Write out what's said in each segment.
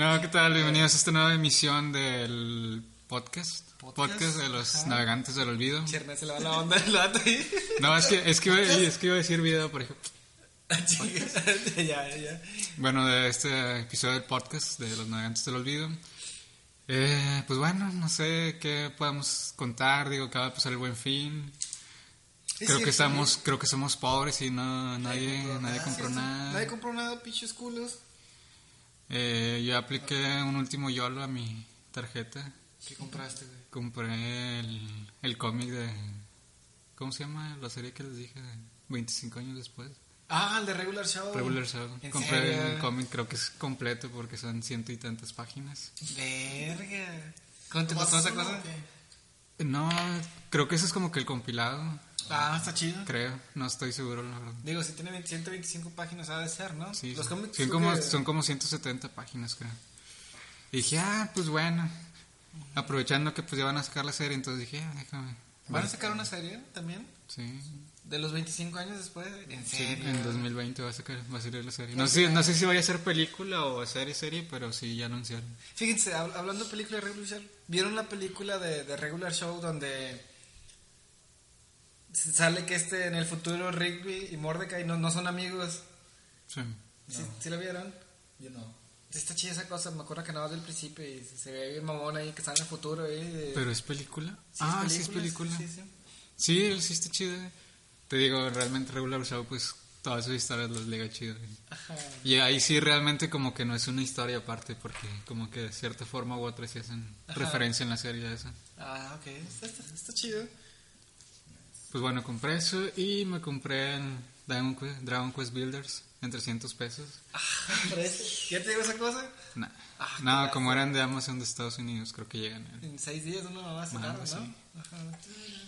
No, ¿qué tal? Bienvenidos a esta nueva emisión del podcast. Podcast, de los navegantes del olvido. Chernet se le va la onda el vato ahí. No, es que, es, que iba, es que iba a decir video, por ejemplo. ya, ya, ya. Bueno, de este episodio del podcast de los navegantes del olvido. Eh, pues bueno, no sé qué podemos contar. Digo, acaba de pasar el buen fin. Creo que estamos, creo que somos pobres y no, nadie, compró nadie nada. compró nada. Nadie compró nada, pinches culos. Eh, yo apliqué un último YOLO a mi tarjeta. ¿Qué compraste, güey? Compré el, el cómic de... ¿Cómo se llama la serie que les dije? 25 años después. Ah, el de Regular Show. Regular Show. ¿En Compré serio? el cómic, creo que es completo porque son ciento y tantas páginas. Verga. ¿Cuánto te ¿Nomás costó esa cosa? No, creo que eso es como que el compilado, Ah, está chido. creo. No estoy seguro, la verdad. Digo, si tiene 20 125 páginas, ha de ser, ¿no? Sí, Los cómics son, como, que- son como 170 páginas, creo. Y dije, ah, pues bueno. Aprovechando que pues ya van a sacar la serie, entonces dije, ah, déjame. ¿Van a sacar una serie también? Sí, De los 25 años después. ¿En sí, serio? en 2020 va a, sacar, va a salir la serie. No sé, no sé si vaya a ser película o serie, serie, pero sí, ya anunciaron. Fíjense, hab- hablando de película de Regular Show, ¿vieron la película de, de Regular Show donde sale que este en el futuro Rigby y Mordecai no, no son amigos? Sí. ¿Sí, sí la vieron? Yo no. Está chida esa cosa, me acuerdo que nada más del principio y se, ve bien mamón ahí que está en el futuro. de- ¿Pero es película? Sí, ah, sí es película. Sí, sí. Sí, él sí está chido. Te digo, realmente Regular Show, pues todas sus historias las liga chido. Ajá. Y ahí sí realmente como que no es una historia aparte, porque como que de cierta forma u otra sí hacen Ajá. referencia en la serie a eso. Ah, ok, está, está- está chido. Pues bueno, compré eso y me compré el Dragon Quest, Dragon Quest Builders en 300 pesos. ¿Ya te llegó esa cosa? Nah. Ah, no, como eran de Amazon de Estados Unidos, creo que llegan. en- En seis días uno va a Ajá, sacar, ¿no? sí. Ajá.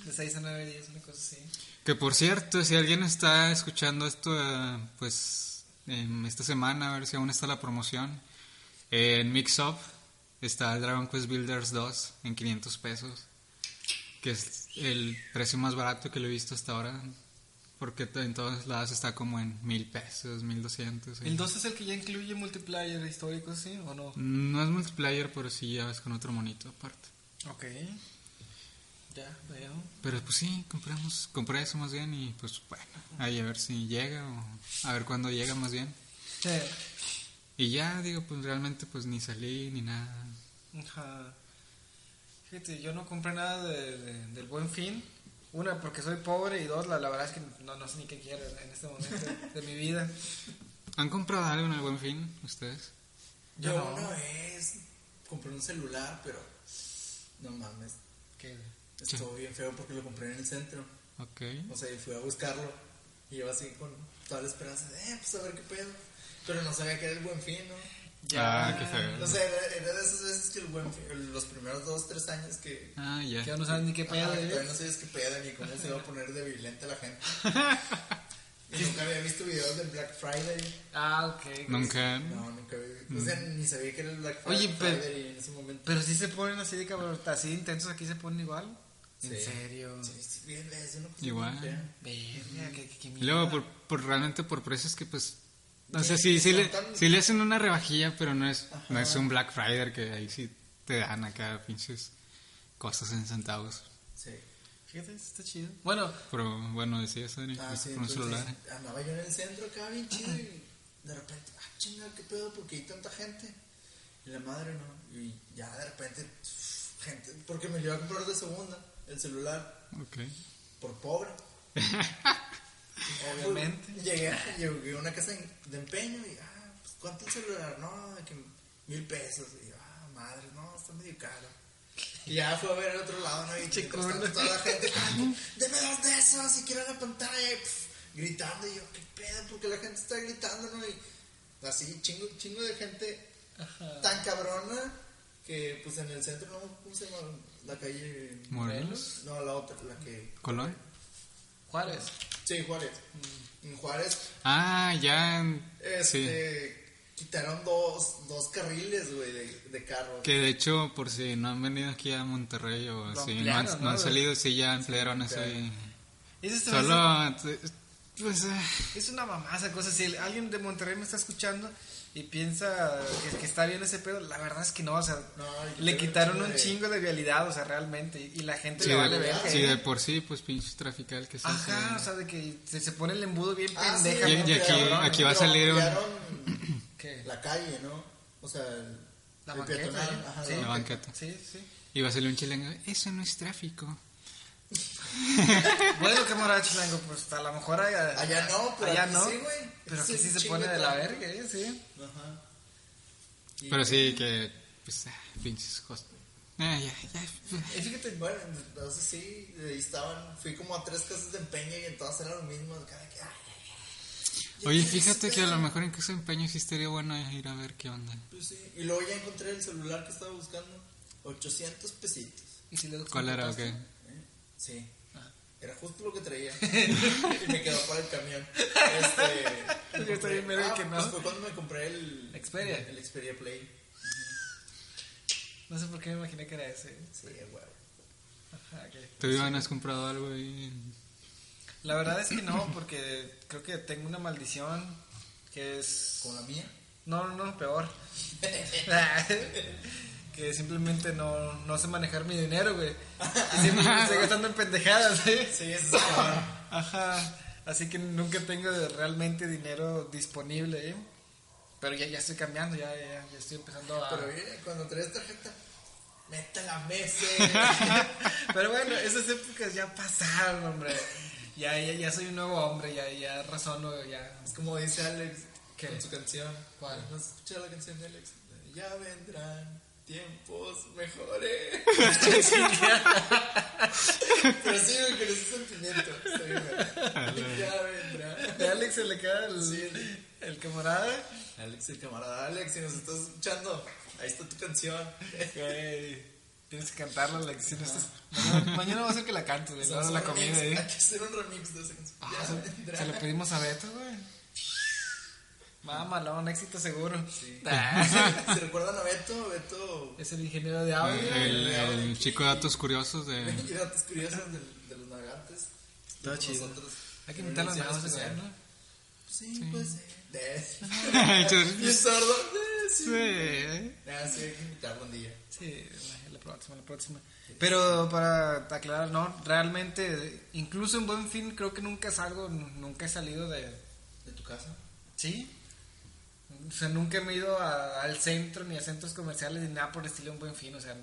De seis a nueve días, una cosa así. Que por cierto, si alguien está escuchando esto, eh, pues en esta semana, a ver si aún está la promoción. en Mixup está el Dragon Quest Builders 2 en 500 pesos, que es el precio más barato que lo he visto hasta ahora. Porque en todos lados está como en mil pesos, mil doscientos. ¿El 2 es el que ya incluye multiplayer histórico, sí o no? No es multiplayer, pero sí ya ves con otro monito aparte. Ok. Ya, veo. Pero pues sí, compramos, compré eso más bien y pues bueno, ahí a ver si llega o a ver cuándo llega más bien. Y ya, digo, pues realmente pues ni salí ni nada. Ajá. Fíjate, yo no compré nada de- de- del buen fin. Una, porque soy pobre y dos, la, la verdad es que no, no sé ni qué quiero en este momento de mi vida. ¿Han comprado algo en el buen fin ustedes? Yo no. una vez compré un celular, pero no mames, ¿Qué? estuvo bien feo porque lo compré en el centro. Ok. O sea, y fui a buscarlo y yo así con toda la esperanza de, eh, pues a ver qué pedo. Pero no sabía que era el buen fin, ¿no? Ah, qué feo. O sea, era, era de esas veces que el buen los primeros dos, tres años que... Ah, ya. Que ya no sabes ni qué pedo, que ¿eh? todavía no sabes qué pedo ni cómo se iba a poner de violenta la gente. y nunca había visto videos del Black Friday. Ah, ok. Nunca. No, nunca había visto. O sea, ni sabía que era el Black Friday, Oye, pero- Friday en ese momento. Pero si se ponen así de cabrón, así de intensos aquí se ponen igual. ¿En Sí. serio? Sí, sí, bien, es una cosa Igual. Verga, qué, qué, qué Y luego por, por realmente por precios que pues... O sea, sí, sí, le, tan- sí le hacen una rebajilla, pero no es, no es un Black Friday que ahí sí te dan acá pinches cosas en centavos. Sí. Fíjate, está chido. Bueno, Pero bueno, decías, Dani, Ah, sí, un entonces celular. andaba yo en el centro acá bien chido y de repente, ah, chinga, qué pedo, porque hay tanta gente. Y la madre no. Y ya de repente, gente, porque me lo iba a comprar de segunda, el celular, Ok. por pobre. Obviamente. Pues, Llegué, llegué a una casa de empeño y, ah, pues, ¿cuánto el celular? No, de que mil pesos. Y yo, ah, madre, no, está medio caro. Y ya fue a ver al otro lado, ¿no? Y mientras tanto, toda la gente, ah, deme dos de esos, si quiero la pantalla, y, pf, gritando. Y yo, ¿qué pedo? Porque la gente está gritando, ¿no? Y así, chingo, chingo de gente tan cabrona que, pues, en el centro, ¿no? ¿Cómo se llama? La calle... Morelos. No, la otra, la que... ¿Colón? Juárez. Sí, Juárez. En Juárez Ah, ya. Sí. este, quitaron dos, dos carriles, güey, de, de carro. Que de hecho, por si no han venido aquí a Monterrey o así, no han, salido, sí ya ampliaron eso. y- se me hace- Solo. Pues. eh, Es una mamasa cosa. Si alguien de Monterrey me está escuchando, y piensa que, que está bien ese pedo, la verdad es que no, o sea, No, le quitaron un chingo de vialidad, o sea, realmente, y, y la gente Sí, le vale ver. sí, de por sí, pues pinche trafical que se. Ajá, o sea, de que se, se pone el embudo bien Ah, sí, pendeja. Y- ¿no? y aquí- Cabrón. aquí va a salir un- ¿Qué? La calle, ¿no? O sea, el, La el banqueta, peatonal, ¿eh? ajá, Sí. La banqueta. Sí, sí. Y va a salir un chilengo, eso no es tráfico. Bueno, qué moral chilango, pues a lo mejor allá, Allá no, pero allá no, sí, güey. pero que sí se pone de la verga, ¿eh? sí. Ajá. Y- Pero sí que, pues, ah, pinches cosas. Ah, ya, ya. Y fíjate, bueno, entonces sí, ahí estaban, fui como a tres casas de empeño y en todas era lo mismo, cada que, ay, ay, Oye, ay. fíjate que a lo mejor en casa de empeño sí estaría bueno ir a ver qué onda. Pues sí, y luego ya encontré el celular que estaba buscando, 800 pesitos. ¿Y si le ¿Cuál era o qué? ¿eh? Sí, era justo lo que traía. y me quedó para el camión. Este, Yo estoy verga ah, que no. pues fue cuando me compré el Xperia. El Xperia Play. No sé por qué me imaginé que era ese. Sí, güey. Ajá. ¿Tú, Iván, has comprado algo ahí? La verdad es que no, porque creo que tengo una maldición que es... Como la mía. No, no, no, peor. que simplemente no, no sé manejar mi dinero, güey. Y siempre me estoy gastando en pendejadas, ¿eh? Sí, eso es cabrón. Ajá. Así que nunca tengo realmente dinero disponible, ¿eh? Pero ya, ya estoy cambiando, ya, ya, ya estoy empezando a... Pero oye, cuando traes tarjeta, mete la mesa. Pero bueno, esas épocas ya pasaron, hombre. Ya, ya, ya soy un nuevo hombre, ya, ya razono, ya. es como dice Alex ¿Qué? con su canción. ¿Cuál? ¿No has escuchado la canción de Alex? Ya vendrán tiempos mejores. Pero sí, güey, con ese sentimiento. Ya. De Alex se le queda el, Sí. el camarada. Alex, el camarada Alex, si nos estás escuchando, ahí está tu canción. Güey, tienes que cantarla, Alex. Si no estás- mañana, mañana va a ser que la cantes, güey. La comida, remix, ¿eh? Hay que hacer un remix de esa canción. Ah, se, se lo pedimos a Beto, güey. Mámalo, un éxito seguro. Sí. Ah, ¿Se recuerdan a Beto? Beto. es el ingeniero de audio. El, el chico de datos curiosos de... Y datos curiosos del- de, los navegantes. Todo Y chido. nosotros, Hay que en invitarlo a más, especial. ¿no? Sí, pues. Eh. Y sí. sordo. Sí. Ah, sí, hay que invitarlo un día. Sí, la próxima, la próxima. Pero para aclarar, no, realmente, incluso en Buen Fin creo que nunca salgo, nunca he salido de... ¿De tu casa? ¿Sí? O sea, nunca me he ido a- al centro ni a centros comerciales ni nada por el estilo en Buen Fin, o sea...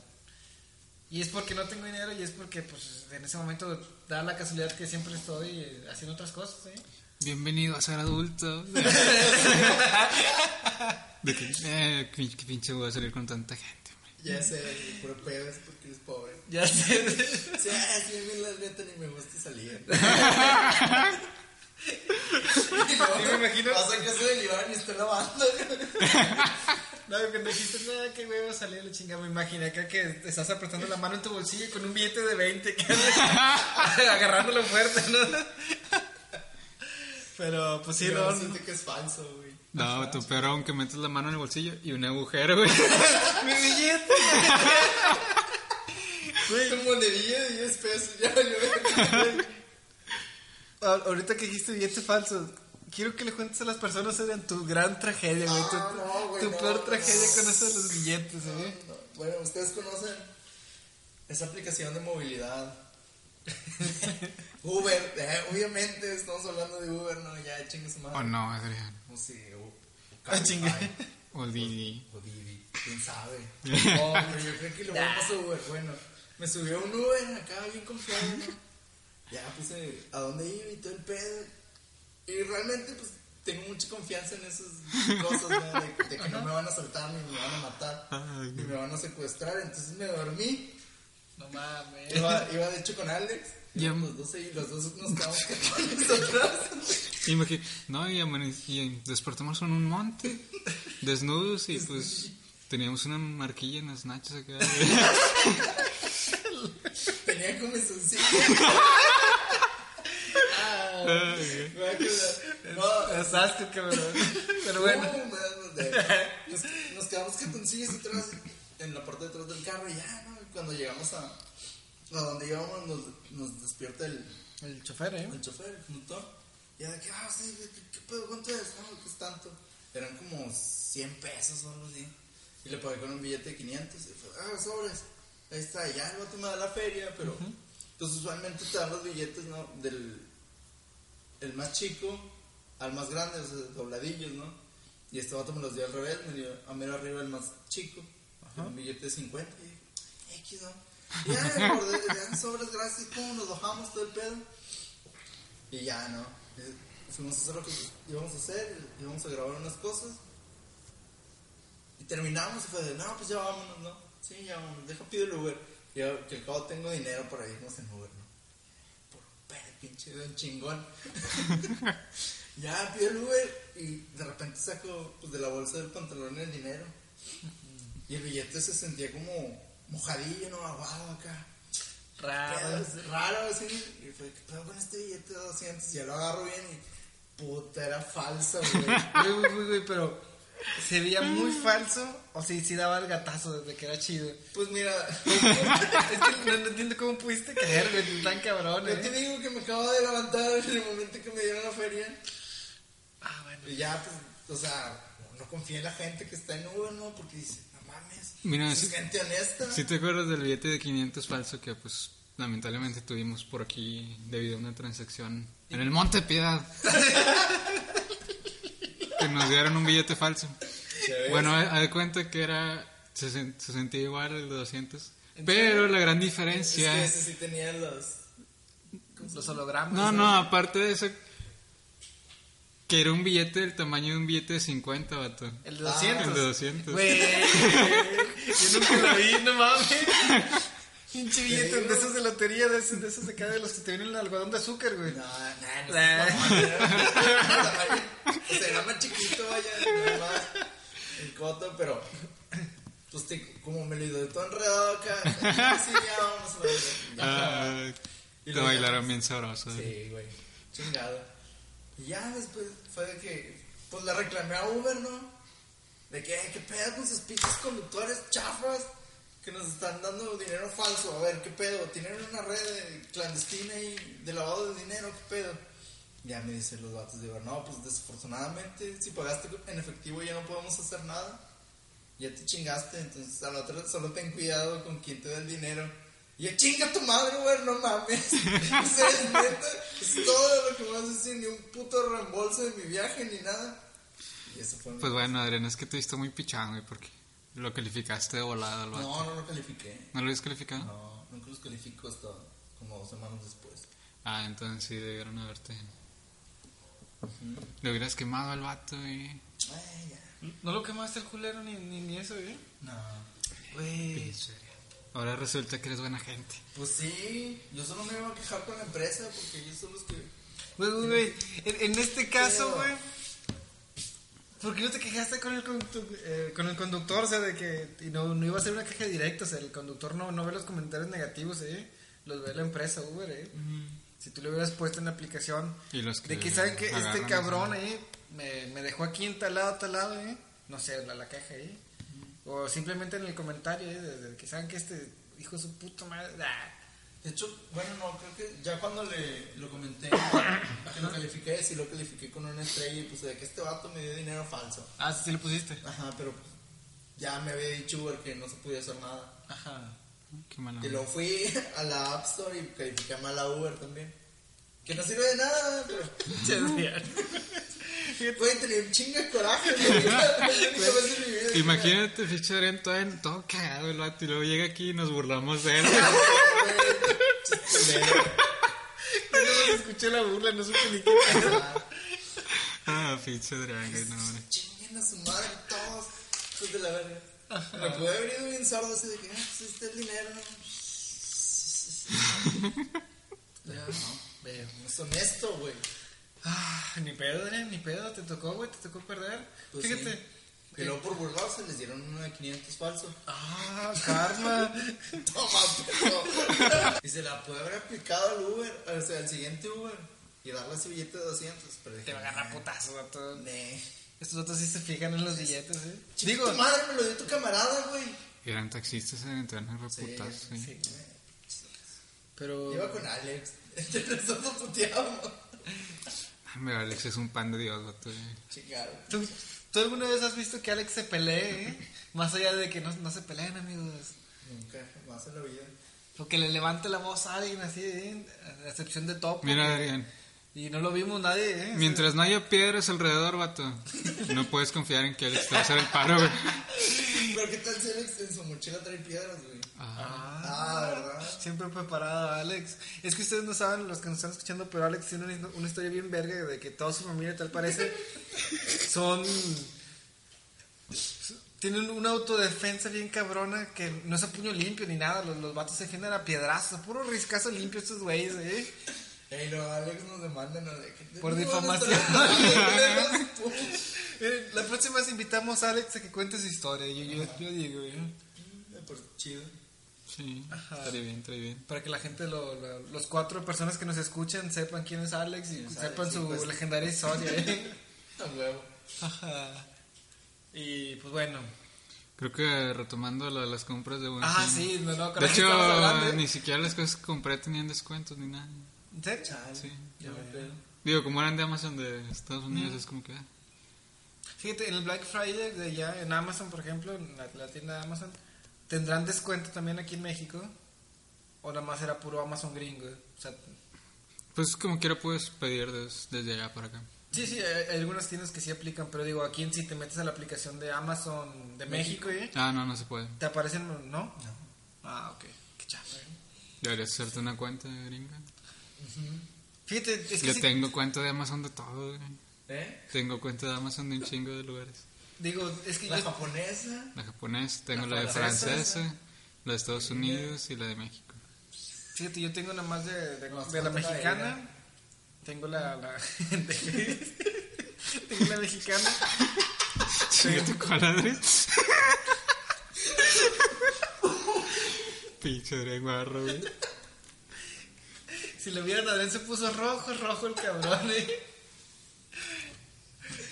Y es porque no tengo dinero y es porque, pues, en ese momento da la casualidad que siempre estoy eh, haciendo otras cosas, ¿eh? Bienvenido a ser adulto. De que, eh, qué qué pinche voy a salir con tanta gente, hombre. Ya sé, puro pedo es porque eres pobre. Ya sé. Sí, ah, sí, a mí la neta ni me gusta salir. luego, me imagino- Vas a casa del Iván y está lavando. No, cuando dijiste, nada, qué huevo salir la chingada, me imaginé acá que te estás apretando la mano en tu bolsillo y con un billete de 20, que agarrándolo fuerte, ¿no? Pero, pues sí, no, no. siente que es falso, güey. No, tu peor aunque metes la mano en el bolsillo y un agujero, güey. mi billete. Tu monedilla de 10 pesos, ya valió. Ah, Ahorita que dijiste billete falso, quiero que le cuentes a las personas de tu gran tragedia, güey. Tu, Ah, no, güey, tu no, peor no, tragedia no. con eso de los billetes, ¿eh? No, Bueno, ustedes conocen esa aplicación de movilidad. Uber, eh, obviamente estamos hablando de Uber, no, ya chingue su madre. O no, Adrián. O sí, o, o Ah, chingue. O Didi. o Didi, quién sabe. Oh, pero yo creo que lo voy a pasar Uber. Bueno, me subió un Uber acá bien confiado, ¿no? Ya puse a dónde iba y todo el pedo. Y realmente, pues, tengo mucha confianza en esas cosas, ¿no? De, de que no me van a soltar, ni me van a matar, Ay, ni me van a secuestrar. Entonces me dormí. No mames. Iba, iba de hecho con Alex. Íbamos los dos ahí, los dos nos quedamos con nosotros. Imagi- no, y, amane- y despertamos en un monte, desnudos, y pues teníamos una marquilla en las nachas acá. Tenía como sencillo. Ay, Me va a quedar. No, Es asco, cabrón. Pero bueno. No, nos, nos quedamos catoncillos atrás en la parte de atrás del carro y ya, ¿no? Cuando llegamos a, a donde íbamos nos, nos despierta el, El chofer, ¿eh? el chofer, el conductor. Y ya de que, ah, sí, ¿qué, qué pedo? ¿Cuánto es? No, pues tanto. eran como 100 pesos o algo así. Y le pagué con un billete de 500. Y fue, ah, sobres. Ahí está, ya el vato me da la feria, pero. Pues usualmente te dan los billetes, ¿no? Del. El más chico al más grande, o sea, dobladillos, ¿no? Y este vato me los dio al revés, me dio a mero arriba el más chico. Un billete de 50. Y dije, X, ¿no? Y ya me acordé, ya sobres, gracias. ¿Cómo nos bajamos todo el pedo? Y ya, ¿no? Fuimos a hacer lo que íbamos a hacer, íbamos a grabar unas cosas. Y terminamos y fue de, no, pues ya vámonos, ¿no? Sí, ya vámonos, deja pido el Uber. Y yo, que al cabo tengo dinero para irnos en Uber, pinche de un chingón. ya pido el Uber y de repente saco pues, de la bolsa del pantalón el dinero. Y el billete se sentía como mojadillo, ¿no? Aguado acá. Raro. Raro así. Y fue, ¿qué pedo con este billete de 200? Y ya lo agarro bien y puta, era falso, güey. Güey, güey, güey, güey, pero se veía muy falso o sí, sí daba el gatazo desde que era chido. Pues mira, es que no, no entiendo cómo pudiste caer, güey, tan cabrón, yo te eh. digo que me acabo de levantar en el momento que me dieron la feria. Ah, bueno. Y ya, pues, o sea, no confía en la gente que está en Uber, ¿no? Porque dice, no mames, Mira, es gente honesta. Si te acuerdas del billete de 500 falso que pues lamentablemente tuvimos por aquí debido a una transacción en el Monte Piedad. que nos dieron un billete falso. Bueno, haz de cuenta que era se, sen- se sentía igual el de 200. Pero la gran es diferencia que ese sí tenía los... Los hologramas. No, no, aparte de eso que era un billete del tamaño de un billete de 50, vato. El de 200. El de 200. Güey, yo nunca lo vi, no mames. Pinche billete de esos de lotería, de esos, de esos de acá, de los que te vienen en el algodón de azúcar, güey. No, no sé O sea, era más chiquito, vaya, más. El coto, pero... Pues te, como me lo he todo enredado acá. Sí, ya vamos a ver. Ya. Ah, Y te bailaron bien sabroso. Sí, güey. Chingado. Y ya después fue de que, pues le reclamé a Uber, ¿no? De que, ¿qué pedo con sus pinches conductores chafas que nos están dando dinero falso? A ver, ¿qué pedo? ¿Tienen una red de- clandestina y de lavado de dinero? ¿Qué pedo? Ya me dicen los vatos, digo, no, pues desafortunadamente, si pagaste en efectivo ya no podemos hacer nada. Ya te chingaste, entonces a la otra solo ten cuidado con quién te da el dinero. Y yo, chinga tu madre, güey, no mames. o sea, es neta, es todo lo que me vas a decir, ni un puto reembolso de mi viaje, ni nada. Y eso fue... Pues bueno, Adrián, es que te viste muy pichán, güey, porque lo calificaste de volada al vato. no, no lo califiqué. ¿No lo habías calificado? No, nunca los califico hasta como dos semanas después. Ah, entonces sí debieron haberte. Le hubieras quemado al vato, güey. ¿No lo quemaste el culero ni, ni, ni eso, güey? No. Güey. Ahora resulta que eres buena gente. Pues sí, yo solo me iba a quejar con la empresa porque ellos son los que... Güey, güey, güey. En, en este caso, Pero- güey. ¿Por qué no te quejaste con el, eh, con el conductor? O sea, de que y no, no iba a ser una queja directa. O sea, el conductor no, no ve los comentarios negativos, ¿eh? Los ve la empresa Uber, ¿eh? Si tú le hubieras puesto en la aplicación Y los que de que saben que este cabrón, ¿eh? Me, me dejó aquí en tal lado, tal lado, ¿eh? No sé, la, la queja, ¿eh? O simplemente en el comentario, ¿eh? De, de que saben que este hijo de su puta madre. ah, De hecho, bueno, no, creo que ya cuando le lo comenté, que lo califiqué, sí lo califiqué con una estrella y pues de que este vato me dio dinero falso. Ah, sí, sí lo pusiste. Ajá, pero pues, ya me había dicho Uber que no se podía hacer nada. Ajá. Qué mala Y luego fui a la App Store y califiqué mal a Uber también. Que no sirve de nada, pero güey, tenía un chingo de coraje. que Imagínate, ficha Adrián todo, en- todo cagado el vato y luego llega aquí y nos burlamos de él. no escuché la burla, no supe ni qué. ah, ficha Adrián, güey, no, hombre. Chinguen a su madre todos. De la verga. Me pude haber ido bien sordo así de que, ah, pues este es el dinero, ¿no? Veo. no es honesto, güey. Ah, ni pedo, Adrián, ni pedo, te tocó, güey, te tocó perder. Pues Fíjate. sí. Y luego por burlarse les dieron uno de 500 falso. Ah, karma. Toma, perro. Y se la puede haber aplicado al Uber, o sea, al siguiente Uber. Y darle ese billete de 200. Pero Te va a agarrar putazo, vato. Ne. Estos otros sí se fijan en los billetes, ¿eh? Digo, tu madre me lo dio tu camarada, güey. Eran taxistas, van a agarrar putazos, sí. Sí. Pero. Iba con Alex. Entre nosotros puteábamos. Hombre, Alex es un pan de Dios, vato. güey. Chingado. ¿Tú, ¿Tú alguna vez has visto que Alex se pelee? eh? Más allá de que no, no se peleen, amigos. Nunca, más en la vida. O que le levante la voz a alguien así, ¿eh? a excepción de Top. Mira, Adrián. Y no lo vimos nadie, ¿eh? Mientras no haya piedras alrededor, vato, no puedes confiar en que Alex te va a hacer el paro, güey. Pero qué tal si Alex en su mochila trae piedras, güey. Ah, Ah, ¿verdad? Siempre preparado, Alex. Es que ustedes no saben, los que nos están escuchando, pero Alex tiene una, una historia bien verga de que toda su familia, tal parece, son. Tienen una autodefensa bien cabrona que no es a puño limpio ni nada. Los, los vatos se defienden a piedrazos. Puro riscazo limpio estos güeyes, ¿eh? Ey, no, Alex nos demanda, ¿no? De que- Por difamación. Eh, La próxima vez invitamos a Alex a que cuente su historia. Yo, yo, yo digo, ¿eh? no, Por chido. sí, estaría bien, estaría bien. Para que la gente, lo, lo- los cuatro personas que nos escuchan, sepan quién es Alex y es sepan Alex, su sí, pues. legendaria historia, ¿eh? A huevo. Ajá. Y pues bueno. Creo que retomando lo de las compras de Buen Ah, Fin. sí, no, no, De la hablando, hecho, ¿eh? ni siquiera las cosas que compré tenían descuentos ni nada. ¿En serio? Chale. Sí. Ya me pedo. Digo, como eran de Amazon de Estados Unidos, es como que... ah, Fíjate, en el Black Friday de allá, en Amazon, por ejemplo, en la, la tienda de Amazon, ¿tendrán descuento también aquí en México? ¿O nada más era puro Amazon gringo? O sea, Pues como quiera puedes pedir des- desde allá para acá. sí, sí, hay, algunas tiendas que sí aplican, pero digo, aquí sí te metes a la aplicación de Amazon de México, ¿eh? Ah, no, no se puede. ¿Te aparecen, no? Ah, ok. Qué chafa, ¿eh? Deberías hacerte una cuenta gringa. Fíjate, es que Yo sí- tengo cuenta de Amazon de todo, güey. ¿Eh? Tengo cuenta de Amazon de un chingo de lugares. digo, es que La yo, japonesa. La japonesa, tengo La la, de francesa. francesa, la de Estados Unidos y la de México. fíjate, yo tengo nada más de, de, No, de la mexicana. de- Tengo la, la tengo la mexicana. Chinga tu coladre. Pinche drenguarro, güey. Si lo vieron, Adrián se puso rojo, rojo el cabrón, ¿eh?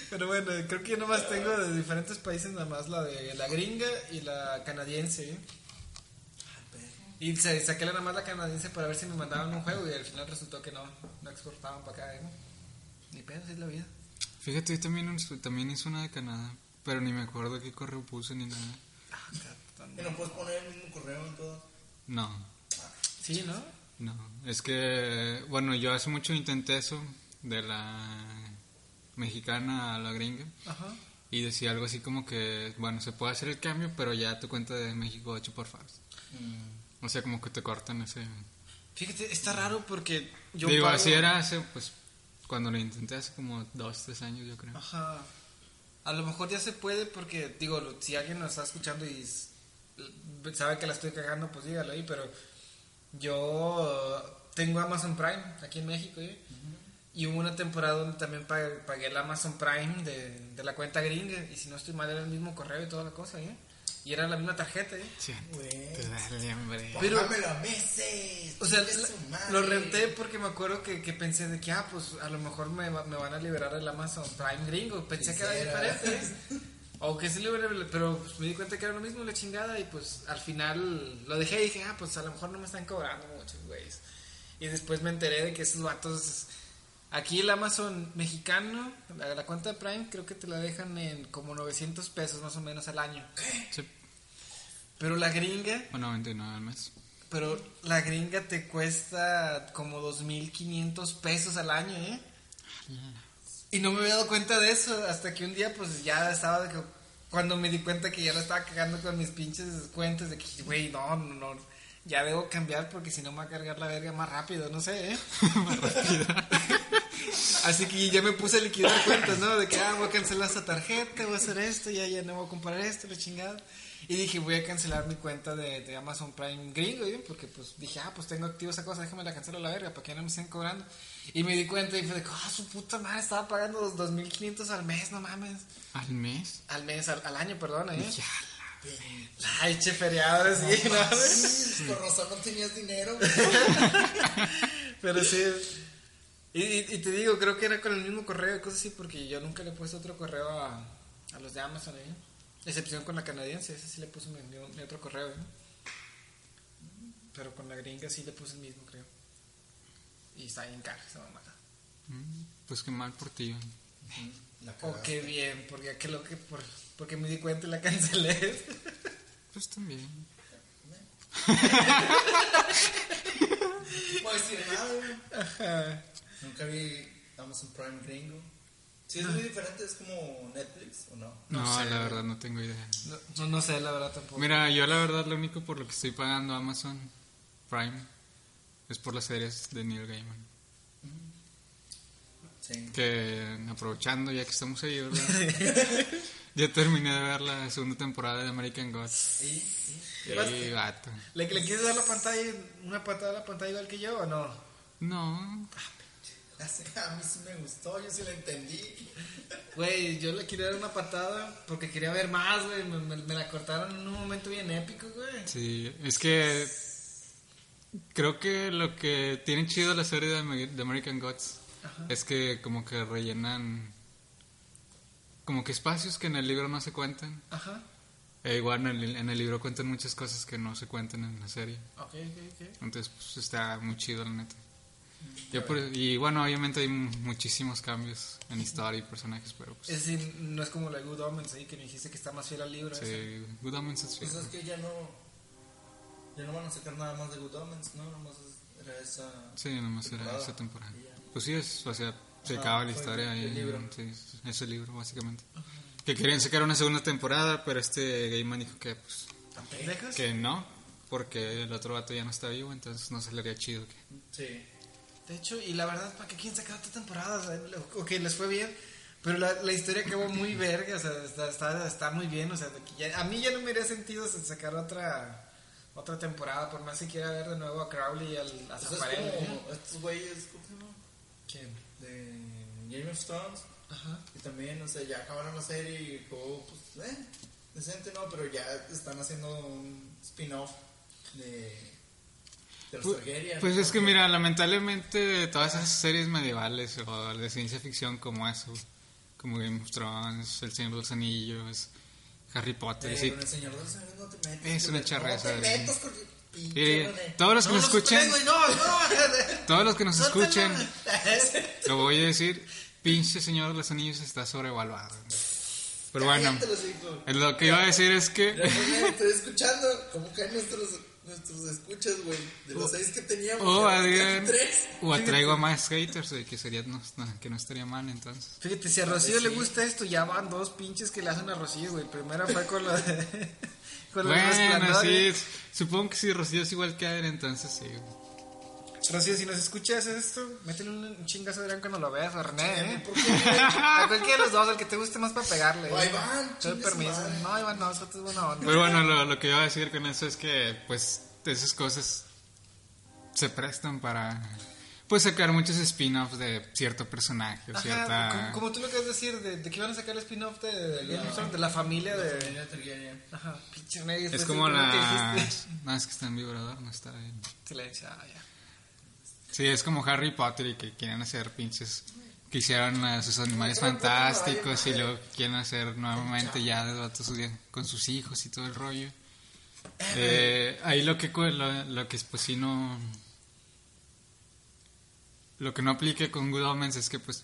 Pero bueno, creo que yo nomás tengo de diferentes países nada más la de la gringa y la canadiense, ¿eh? Y se, saqué nada más la canadiense para ver si me mandaban un juego y al final resultó que no, no exportaban para acá, ¿eh? Ni pedo, así es la vida. Fíjate, yo también, hice- también hice una de Canadá, pero ni me acuerdo qué correo puse ni nada. Ah, Y no puedes poner el mismo correo en todo. No, Sí, ¿no? No. Es que, bueno, yo hace mucho intenté eso, de la mexicana a la gringa. Ajá. Y decía algo así como que, bueno, se puede hacer el cambio, pero ya tu cuenta de México hecho por Fabs. O sea, como que te cortan ese... Fíjate, está raro porque yo Digo, pago- así era hace, pues, cuando lo intenté hace como dos, tres años, yo creo. Ajá. A lo mejor ya se puede porque, digo, si alguien nos está escuchando y sabe que la estoy cagando, pues dígalo ahí, pero yo eh, tengo Amazon Prime aquí en México, ¿eh? Y hubo una temporada donde también pagué, pagué el Amazon Prime de, de la cuenta gringa y si no estoy mal era el mismo correo y toda la cosa, ¿eh? Y era la misma tarjeta, ¿eh? Sí, dale, hombre. Pero- a meses. O sea, la- lo renté porque me acuerdo que, que pensé de que, ah, pues a lo mejor me, va- me van a liberar el Amazon Prime gringo. Pensé que era diferente. ¿eh? O que sí lo hubiera, pero pues, me di cuenta que era lo mismo, la chingada. Y pues al final lo dejé y dije, ah, pues a lo mejor no me están cobrando muchos güeyes. Y después me enteré de que esos vatos. Aquí el Amazon mexicano, la, la cuenta de Prime, creo que te la dejan en como 900 pesos más o menos al año. Sí, Pero la gringa o 99 al mes. pero la gringa te cuesta como 2.500 pesos al año, ¿eh? Y no me había dado cuenta de eso hasta que un día pues ya estaba de que... Cuando me di cuenta que ya la estaba cagando con mis pinches cuentas de que, güey, no, no, no, ya debo cambiar porque si no me va a cargar la verga más rápido, no sé, ¿eh? más rápido. Así que ya me puse a liquidar cuentas, ¿no? De que, ah, voy a cancelar esta tarjeta, voy a hacer esto, ya, ya no voy a comprar esto, la chingada. Y dije, voy a cancelar mi cuenta de, de Amazon Prime gringo, ¿eh? Porque pues dije, ah, pues tengo activo esa cosa, déjame la cancelo a la verga para que no me estén cobrando. Y me di cuenta y fue de ah, su puta madre, estaba pagando los 2.500 al mes, no mames. ¿Al mes? Al mes, al, al año, perdón, ¿eh? Ya, Ay, che, feriado, sí, ¿no? Sí, Con razón no tenías dinero. Pero sí. Y, y- y te digo, creo que era con el mismo correo y cosas así, porque yo nunca le he puesto otro correo a, a los de Amazon, ¿eh? Excepción con la canadiense, ese sí le puse mi, mi- mi otro correo, ¿eh? Pero con la gringa sí le puse el mismo, creo. Y está ahí en caja esa mamada. Mm, Pues qué mal por ti. Oh, cagaste. qué bien, porque lo que por, porque me di cuenta y la cancelé. Pues también. No puedo decir nada, güey. Ajá. Nunca vi Amazon Prime gringo. Sí, es muy diferente, es como Netflix, ¿o no? No, No sé, la verdad no tengo idea. No, no sé, la verdad tampoco. Mira, yo la verdad lo único por lo que estoy pagando Amazon Prime es por las series de Neil Gaiman. Sí. Que aprovechando ya que estamos ahí, ¿verdad? ya terminé de ver la segunda temporada de American Gods. ¿Y? ¿Y? Y gato. ¿Le, ¿Le quieres dar la pantalla, una patada a la pantalla igual que yo o no? No, A mí sí me gustó, yo sí la entendí. Güey, yo le quería dar una patada porque quería ver más, güey. Me, me- me la cortaron en un momento bien épico, güey. sí, es que creo que lo que tiene chido la serie de, Ame- de American Gods es que como que rellenan como que espacios que en el libro no se cuentan. Ajá. E igual en el, en el libro cuentan muchas cosas que no se cuentan en la serie. Ok, ok, ok. Entonces, pues está muy chido, la neta. Yo por- y bueno, obviamente hay mu- muchísimos cambios en historia y personajes, pero pues. Es decir, no es como la Good Omens ahí que me dijiste que está más fiel al libro. ese. sí, Good Omens es Pues fiel. es que ya no. Ya no van a sacar nada más de Good Omens, ¿no? Nomás era esa. Sí, nomás era temporada. esa temporada. Pues sí, es, o sea, se Ajá, acaba la historia el ahí. libro. Sí, es- es el libro, básicamente. Que querían sacar una segunda temporada, pero este Gaiman dijo que, pues, que no, porque el otro vato ya no está vivo, entonces no se le haría chido. Que... Sí. De hecho, y la verdad, ¿para qué quieren sacar otra temporada? O sea, ok, les fue bien, pero la, la historia acabó muy verga, o sea, está, está, está muy bien, o sea, ya- a mí ya no me haría sentido sacar otra otra temporada, por más que quiera ver de nuevo a Crowley y al, a Pues como estos güeyes, ¿cómo se llama? ¿Quién? De Game of Thrones. Ajá. Y también, o sea, ya acabaron la serie y como, pues, eh, decente, ¿no? Pero ya están haciendo un spin-off de, de los Pues, pues es que mira, lamentablemente todas esas series medievales o de ciencia ficción como eso, como Game of Thrones, El Señor de los Anillos, Harry Potter, Eh, sí, con el señor de los Anillos no te metas. Es una charreza, No te metas todos los que No, nos escuchen, no, no. todos los que nos escuchen, lo voy a decir, pinche Señor de los Anillos está sobrevaluado. Pero bueno, lo que iba a decir es que estoy escuchando cómo caen nuestros, nuestros escuchas, güey. De los seis que teníamos. o ya Adrián, quedan tres. o atraigo a más haters, güey, que sería no, no, que no estaría mal entonces. Fíjate, si a Rocío le gusta esto, ya van dos pinches que le hacen a Rocío, güey. Primero fue con lo de... con Bueno, sí, supongo que si Rocío es igual que Adrián, entonces sí. güey. Rocío, si nos escuchas esto, métele un, un chingazo a Adrián cuando lo veas, a René, ¿eh? ¿Por qué? A cualquiera de los dos, el que te guste más para pegarle. O ¿eh? Iván, Te doy permiso. No, Iván, no, eso es buena onda. Pero bueno, lo, lo que iba a decir con eso es que, pues, esas cosas se prestan para, pues, sacar muchos spin-offs de cierto personaje, o Ajá, cierta... como, como tú lo que vas a decir, de, de que iban a sacar el spin-off de, de Thrones, de la familia de... Familia Targaryen. Ajá, pinche Es como la... No, es que está en vibrador, no está bien. Silencio, ah, ya. Sí, es como Harry Potter y que quieren hacer pinches... Que hicieron a sus animales fantásticos y luego quieren hacer nuevamente ya de con sus hijos y todo el rollo. Eh, ahí lo que lo, lo que pues sí no lo que no aplique con Good Omens es que pues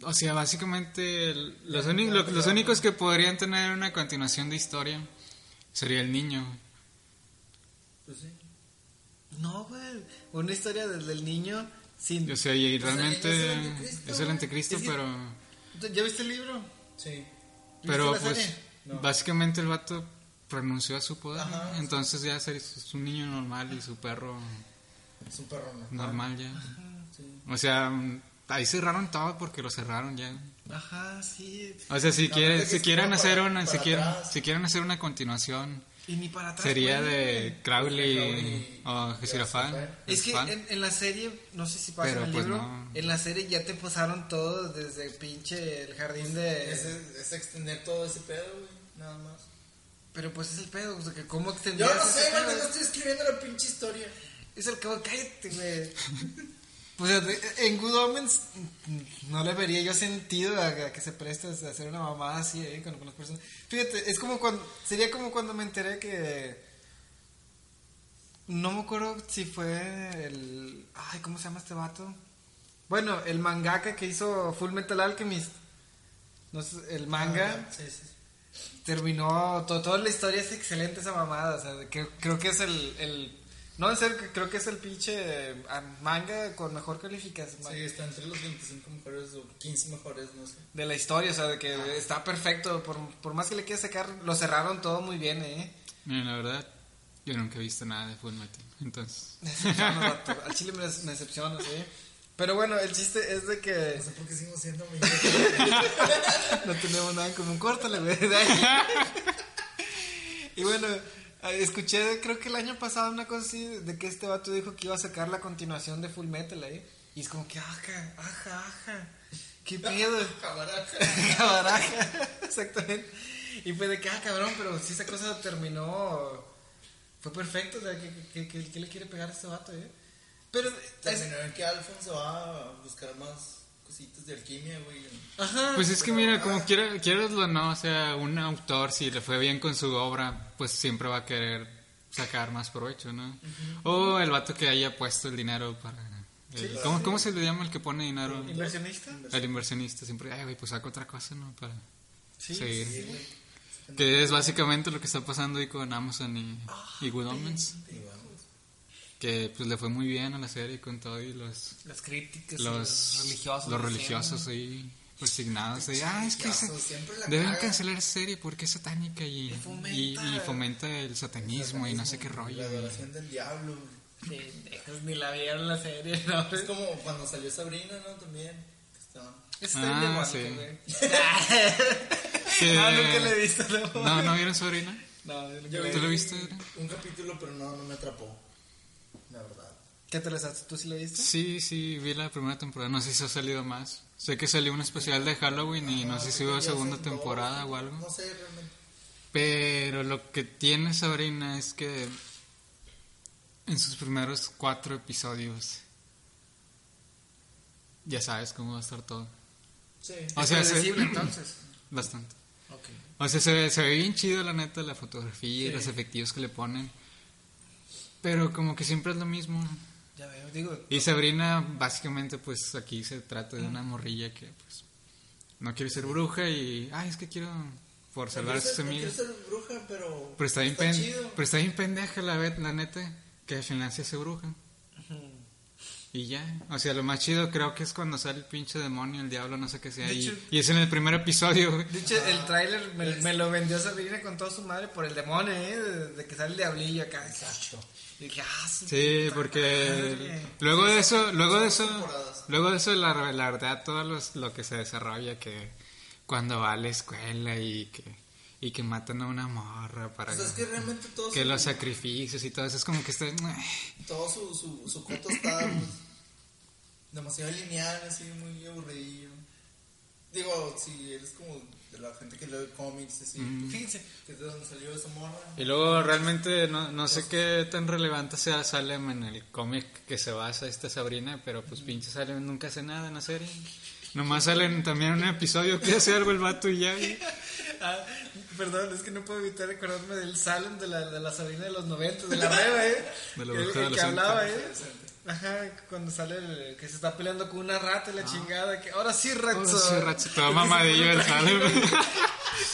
o sea básicamente los, los únicos que podrían tener una continuación de historia sería el niño Pues sí. No, güey, una historia desde el niño sin... o sea y realmente es el anticristo, es el anticristo pero ¿Ya viste el libro? Sí. pero la pues serie? No. básicamente el vato renunció a su poder Ajá, sí. entonces ya es un niño normal y su perro Es un perro normal. normal ya Sí. O sea, ahí cerraron todo porque lo cerraron ya. Ajá, sí. O sea, si No, si quieren hacer para- una, si quieren, si quieren hacer una continuación, Y ni para atrás. sería güey. de Crowley Crowley o Jezirafán. Jezirafán. Es que en, en la serie, no sé si pasa Pero, en el pues, libro, no. en la serie ya te pasaron todo desde pinche el jardín de... Es, es extender todo ese pedo, güey. Nada más. Pero pues es el pedo, o sea, que cómo Yo extendías no sé, güey, no estoy escribiendo la pinche historia. Es el que, cállate, güey. Pues de- en Good Omens no le vería yo sentido a, a que se preste a hacer una mamada así eh, con, con las personas. Fíjate, es como cuando, sería como cuando me enteré que no me acuerdo si fue el, ay, ¿cómo se llama este vato? Bueno, el mangaka que hizo Full Metal Alchemist. No sé, el manga Ah, sí, sí. terminó. to- toda la historia es excelente esa mamada. O sea, que, creo que es el. el no, en serio, que creo que es el pinche eh, manga con mejor calificación Sí, está entre los 25 mejores o 15 mejores, no sé. de la historia. O sea, de que está perfecto. Por, por más que le quieras sacar, lo cerraron todo muy bien, ¿eh? Miren, la verdad, yo nunca he visto nada de Full Metal. Entonces. Al chile me, me decepciona, sí. Pero bueno, el chiste es de que No sé por qué seguimos siendo amigos. no tenemos nada en común. Córtale, güey. y bueno, escuché, creo que el año pasado, una cosa así, de que este vato dijo que iba a sacar la continuación de Full Metal, ¿eh? Y es como que, ajá, ajá, ajá. ¿Qué pedo? Cabaraja. Cabaraja. Exactamente. Y fue de que, ah, cabrón, pero si esa cosa terminó. Fue perfecto, o sea, ¿qué, qué, le quiere pegar a este vato, eh? Pero. es- Terminó en que Alfonso va a buscar más cositas de alquimia, güey. ajá. pues es que mira, como quiera, quieras o no, o sea, un autor, si le fue bien con su obra, pues siempre va a querer sacar más provecho, ¿no? O el vato que haya puesto el dinero para... el- ¿cómo, ¿Cómo se le llama el que pone dinero? ¿Inversionista? El inversionista siempre, ay, güey, pues saca otra cosa, ¿no? Para Sí. seguir. Sí, güey. Que es básicamente lo que está pasando ahí con Amazon y, y Good Omens. Y vamos. Que pues le fue muy bien a la serie con todo y los, Las críticas, los, los religiosos. los religiosos ahí resignados. de, ah, es que se- deben cagan". cancelar serie porque es satánica y, y, fomenta- y fomenta el satanismo y no sé qué rollo. La y- adoración del diablo. Pendejos, ni la vieron la serie, ¿no? Es como cuando salió Sabrina, ¿no? También. Ah, está diabólica, sí. que- No, nunca la he visto, no. No, ¿no vieron Sabrina? No, Yo ¿Tú visto. lo viste? Un capítulo, pero no, no me atrapó. La verdad. ¿Qué te las haces? ¿Tú sí lo viste? Sí, sí, vi la primera temporada. No sé si ha salido más. Sé que salió un especial de Halloween y no sé si hubo Ya segunda temporada o algo. No sé realmente. Pero lo que tiene Sabrina es que en sus primeros cuatro episodios ya sabes cómo va a estar todo. Sí. O sea, es se- entonces. bastante. O sea, se, ve- se ve bien chido la neta la fotografía y Sí. los efectivos que le ponen. Pero como que siempre es lo mismo. Ya veo, digo. Y Sabrina, básicamente, pues aquí se trata de una morrilla que, pues, no quiere ser bruja y, ay, es que quiero por salvar a sus ser- no quiero ser bruja, pero. Pero está bien, pen- chido. pero está bien pendeja la, la neta que al final se hace bruja. Y ya, o sea, lo más chido creo que es cuando sale el pinche demonio, el diablo, no sé qué sea. Y, hecho- y es en el primer episodio, güey. De hecho, el tráiler me, me lo vendió Sabrina con toda su madre por el demonio, ¿eh? De, de que sale el diablillo acá. Exacto. Y dije, ah, Sí, porque luego de eso, luego de eso, luego de eso, la, la verdad, todo los- lo que se desarrolla, que cuando va a la escuela y que, y que matan a una morra para O sea, es que realmente todo que su, los sacrificios y todo eso, es como que está... todo su, su, su coto está pues, demasiado lineal, así, muy aburrido. Digo, si eres como de la gente que lee cómics, así, pues, Fíjense, que es de donde salió esa morra. Y luego realmente no, no sé qué tan relevante sea Salem en el cómic que se basa esta Sabrina, pero pues pinche Salem nunca hace nada en la serie. Nomás salen también un episodio que hace algo el vato y ya. ah, perdón, es que no puedo evitar recordarme del Salem de la, de la Sabrina de los 90, de la Reba, ¿eh? De la bruja el que hablaba, ¿eh? Ajá, cuando sale el que se está peleando con una rata y la chingada, que ahora sí, rato. Ahora sí, rato, todo mamadillo el Salem.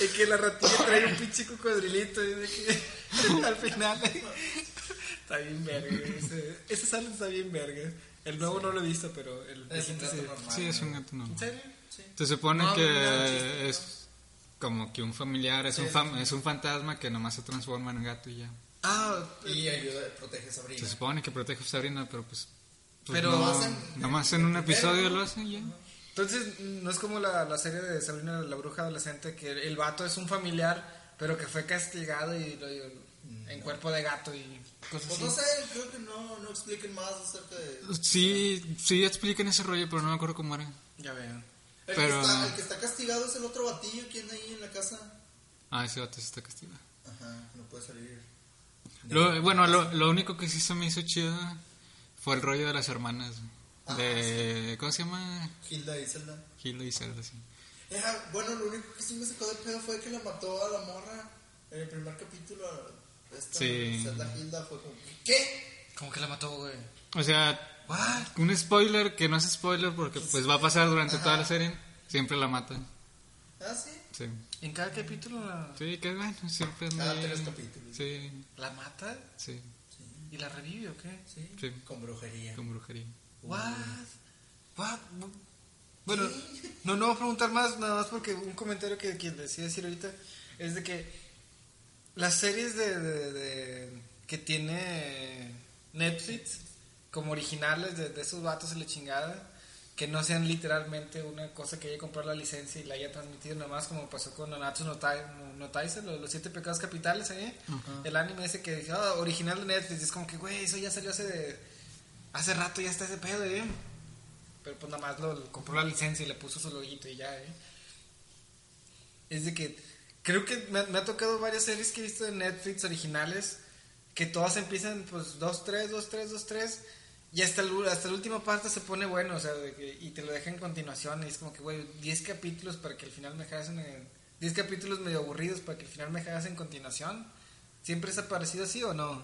Y que la ratilla trae un pinche cocodrilito y de que al final está bien verga. Ese, ese Salem está bien verga. El nuevo no lo he visto, pero el Es un gato sí. normal. Sí, es un gato normal. ¿En serio? Se supone No, que no, no, chiste, es como que un familiar, es un, fam- es un fantasma que nomás se transforma en gato y ya. Ah, Y ayuda, protege a Sabrina. Se supone que protege a Sabrina, pero pues... pues Pero- no, Nomás en- nomás en un episodio lo hace y ya. entonces no es como la, la serie de Sabrina la bruja adolescente que el vato es un familiar, pero que fue castigado y lo en cuerpo de gato y cosas Pues así. no sé, creo que no, no expliquen más acerca de... Sí, sí explican ese rollo, pero no me acuerdo cómo era. Ya veo. El, Pero- que está, el que está castigado es el otro batillo, ¿quién ahí en la casa? Ah, ese vato sí está castigado. Ajá, no puede salir. Lo- bueno, lo, lo único que sí se me hizo chido fue el rollo de las hermanas. Ah, De, ¿Cómo se llama? Hilda y Zelda. Hilda y Zelda, sí. Era- bueno, lo único que sí me sacó de pedo fue que la mató a la morra en el primer capítulo. Esta Sí. Zelda Hilda fue como, ¿qué? ¿Cómo que la mató, güey? O sea, What? Un spoiler que no es spoiler porque pues va a pasar durante toda la serie. Siempre la matan. Ah, sí. Sí. En cada capítulo la, Sí, que bueno, siempre Cada tres capítulos. Sí, la mata sí, y la revive o qué? Sí. Sí. Con brujería. con brujería. What? What? Bueno, no, no voy a preguntar más, nada más porque un comentario que, que les iba a decir ahorita es de que las series de, de- de- que tiene Netflix como originales de, de esos vatos y la chingada, que no sean literalmente una cosa que haya comprado la licencia y la haya transmitido nada más como pasó con Nanatsu no, Tai- no, Taisen, los, los siete pecados capitales, ¿eh? el anime ese que dije, "Ah, original de Netflix, es como que, güey, eso ya salió hace, hace rato, ya está ese pedo, ¿eh? Pero pues nada más lo, lo compró la licencia y le puso su loguito y ya, ¿eh? Es de que creo que me, me ha tocado varias series que he visto de Netflix originales que todas empiezan pues 2, 3, 2, 3, 2, 3 y hasta, el, hasta la última parte se pone bueno, o sea, de que, y te lo deja en continuación y es como que, güey, 10 capítulos para que al final me dejas en... 10 capítulos medio aburridos para que al final me dejas en continuación. ¿Siempre es aparecido así o no?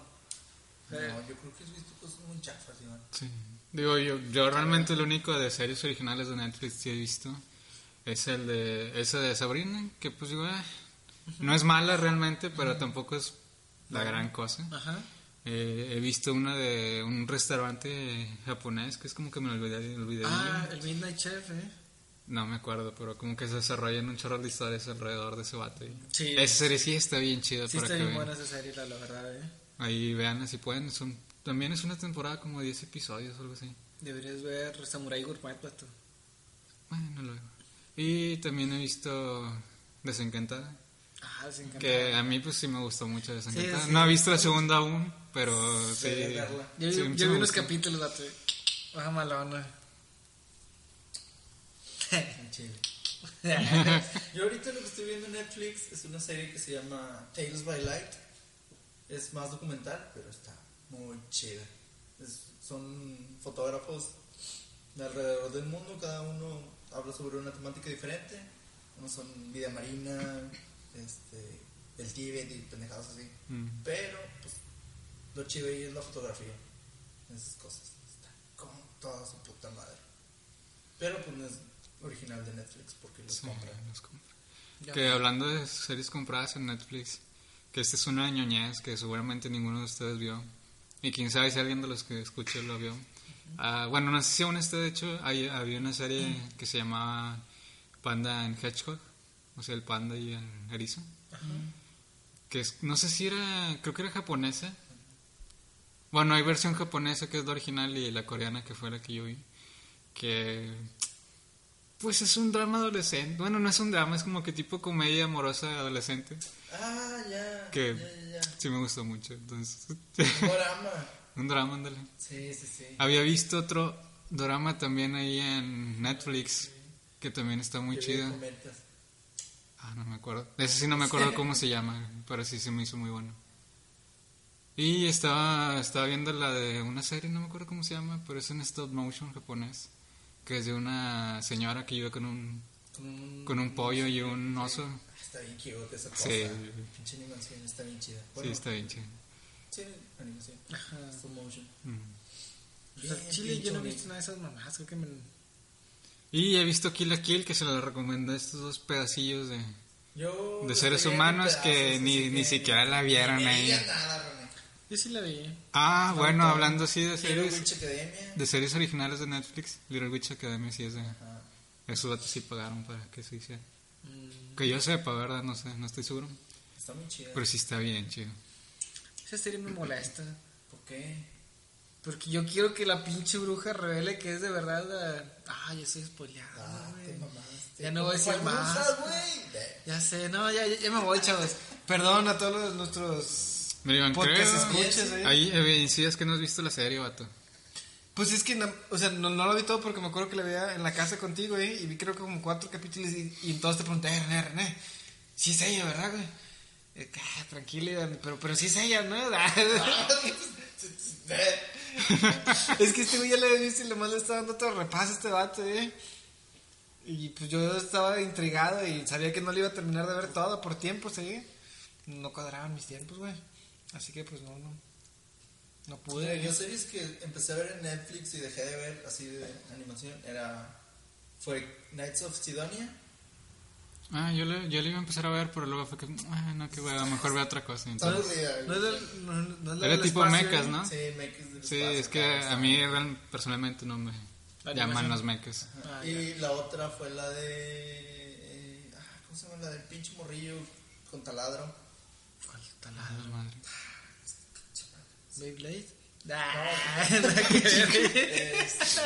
No, yo creo que has visto cosas muy chafas, Iván. Sí. Digo, yo, yo realmente lo único de series originales de Netflix que he visto es el de ese de Sabrina, que pues digo, ah, no es mala realmente, pero tampoco es la gran cosa. Ajá. Eh, he visto una de un restaurante japonés que es como que me olvidé, olvidé Ah, el Midnight Chef, ¿eh? No me acuerdo, pero como que se desarrollan un chorro de historias alrededor de ese vato. y- Sí. Esa serie sí está bien chida Sí para está que bien buena esa serie, la, la verdad, ¿eh? Ahí vean si pueden. Son, también es una temporada como de 10 episodios o algo así. Deberías ver Samurai Gourmet, vato. Bueno, luego. Y también he visto Desencantada. Ah, se encanta. Que a mí pues sí me gustó mucho Desencantada. Sí, sí. No he visto la segunda aún, pero sí. Verla. Yo, sí, yo sí vi unos capítulos, vato. Baja malona. En Chile. Yo ahorita lo que estoy viendo en Netflix es una serie que se llama Tales by Light. Es más documental, pero está muy chida. Es- son fotógrafos de alrededor del mundo, cada uno habla sobre una temática diferente. Unos son vida marina, este, el Tíbet y pendejadas así. Mm. Pero, lo chido ahí es la fotografía. Esas cosas. Está con toda su puta madre. Pero, pues, no es original de Netflix porque los Sí, compran. los compro. Ya. Que hablando de series compradas en Netflix, que esta es una ñoñez que seguramente ninguno de ustedes vio. Y quién sabe si alguien de los que escuché lo vio. Ah, bueno, no sé si aún está, de hecho, hay- había una serie que se llamaba Panda and Hedgehog, o sea, el panda y el erizo. Que es, no sé si era, creo que era japonesa. Bueno, hay versión japonesa que es la original y la coreana que fue la que yo vi. Que pues es un drama adolescente. Bueno, no es un drama, es como que tipo comedia amorosa adolescente. Ah, ya. Que Ya, ya, ya. sí me gustó mucho. Entonces, Un drama. un drama, ándale. Sí, sí, sí. Había visto otro drama también ahí en Netflix que también está muy chido. Ah, no me acuerdo. Ese sí no me acuerdo cómo se llama, pero sí se me hizo muy bueno. Y estaba, estaba viendo la de una serie, no me acuerdo cómo se llama, pero es en stop motion japonés, que es de una señora que vive con un, Con un, con un pollo y un oso. Está bien cute esa cosa. Sí. Pinche animación está bien chida. Sí, Bueno, está bien chido. Sí, animación. Ajá. Stop motion. Mm. O sea, Bien, Chile yo no he visto nada de esas mamás, creo que me... Y he visto Kill la Kill, que se lo recomendé estos dos pedacillos de... Yo De seres humanos en que pedazos, ni- así ni siquiera la vieron ni ahí. nada. Yo sí la vi. Ah, bueno, hablando así de Little series, Witch Academia. de series originales de Netflix, Little Witch Academy sí es de... Ajá. Esos datos sí pagaron para que se hiciera. Mm, Que yo sepa, ¿verdad? No sé, no estoy seguro. Está muy chida. Pero sí está bien, chido. Esa serie me molesta. ¿Por qué? Porque yo quiero que la pinche bruja revele que es de verdad la... Ah, ya soy spoileado, Ah, güey. te mamaste. Ya no voy a decir ¿Cuál más. usas. Ya sé, no, ya, ya, ya me voy, chavos. Perdón a todos los- nuestros Podcast creo... escuchas, eh. Hay evidencias que no has visto la serie, vato. Pues es que, no, o sea, no, no lo vi todo porque me acuerdo que la veía en la casa contigo, ¿eh? Y vi creo que como cuatro capítulos y, y entonces te pregunté, "Eh, René, René, sí es ella, ¿verdad, güey? Eh, ah, tranquila, pero, pero sí es ella, ¿no? Es que este güey ya lo había visto y nomás le estaba dando otro repaso a este vato, ¿eh? Y pues yo estaba intrigado y sabía que no le iba a terminar de ver todo por tiempos, ¿eh? No cuadraban mis tiempos, güey. Así que pues no, no. No pude. yo series que empecé a ver en Netflix y dejé de ver así de animación era fue Knights of Sidonia. Ah, yo le, yo le iba a empezar a ver, pero luego fue que, ah, no, que hueva, mejor veo otra cosa. Entonces. No es del, no, no es era tipo espacio, mechas. ¿no? Sí, mechas del Sí, espacio, es que claro, a mí personalmente no me ¿La llaman los mechas. Ah, y la otra fue la de eh, ah, ¿cómo se llama? La del pinche morrillo con taladro. ¿Cuál Ah, taladro? madre. Beyblade. Ah. Es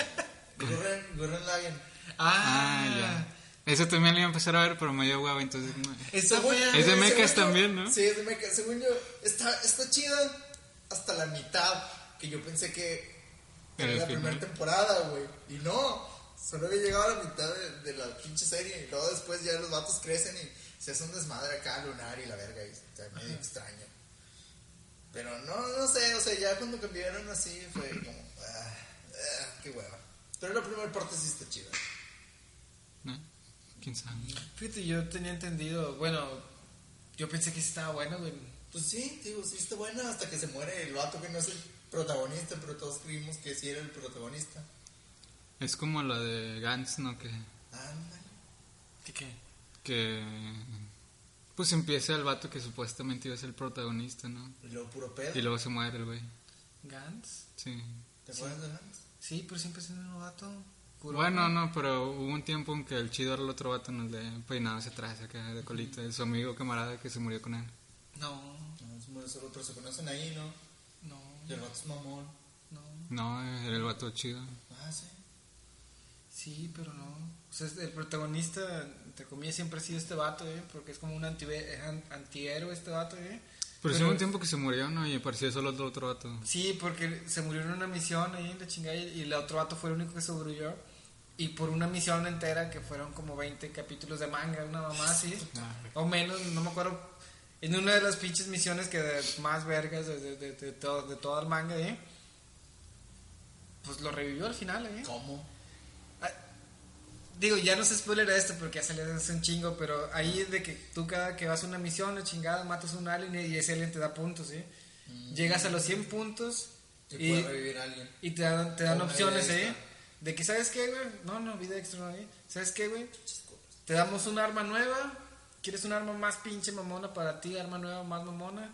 Gurren, Gurren Lagann. Ah, ya. Ese también le iba a empezar a ver, pero me dio hueva, entonces... no. Fea. Es de mechas también, ¿no? Sí, es de mechas. Según yo, está, está chida hasta la mitad. Que yo pensé que Era la primera temporada, güey. Y no, solo había llegado a la mitad de, de la pinche serie. Y luego después ya los vatos crecen y se hace un desmadre acá lunar y la verga. Y está medio extraño. Pero no, no sé, o sea, ya cuando cambiaron así fue como, ah, ah, qué hueva. Pero la primera parte sí está chida. ¿No? ¿Quién sabe? Fíjate, yo tenía entendido, bueno, yo pensé que sí estaba bueno, güey. Pues sí, digo, sí está buena hasta que se muere el vato que no es el protagonista, pero todos creímos que sí era el protagonista. Es como la de Gantz, ¿no? Que, Ándale. ¿Qué qué? que pues empieza el vato que supuestamente iba a ser el protagonista, ¿no? Y luego puro pedo. Y luego se muere el güey. ¿Gantz? Sí. ¿Te acuerdas de Lance? Sí, pero siempre siendo un. Kuroko. Bueno, no, pero hubo un tiempo en que el chido era el otro vato en el de peinado hacia atrás, acá de colita, de su amigo camarada que se murió con él. No, No, es muy solo otro, se conocen ahí, ¿no? no, Y el vato es mamón. no. No, era el vato chido. Ah, sí. Sí, pero no. O sea, el protagonista, entre comillas, siempre ha sido este vato, ¿eh? Porque es como un anti antihéroe este vato, ¿eh? Pero sí hubo un tiempo que se murió, ¿no? Y apareció solo el otro vato. Sí, porque se murió en una misión ahí en la chingada y el otro vato fue el único que sobrevivió. Y por una misión entera, que fueron como 20 capítulos de manga, una mamá así, o menos, no me acuerdo. En una de las pinches misiones que de más vergas de, de, de, de todo, de todo el manga, ¿eh? Pues lo revivió al final, ¿eh? ¿Cómo? Digo, ya no se spoiler esto porque ya salió hace un chingo, pero ahí es de que tú cada que vas a una misión, la chingada, matas a un alien y ese alien te da puntos, ¿sí? Llegas a los 100 puntos Y, y, te dan, te dan opciones, ¿eh? De que, ¿sabes qué, güey? No, no, vida extra, ¿no? ¿eh? ¿Sabes qué, güey? Te damos un arma nueva. ¿Quieres un arma más pinche mamona para ti? Arma nueva más mamona.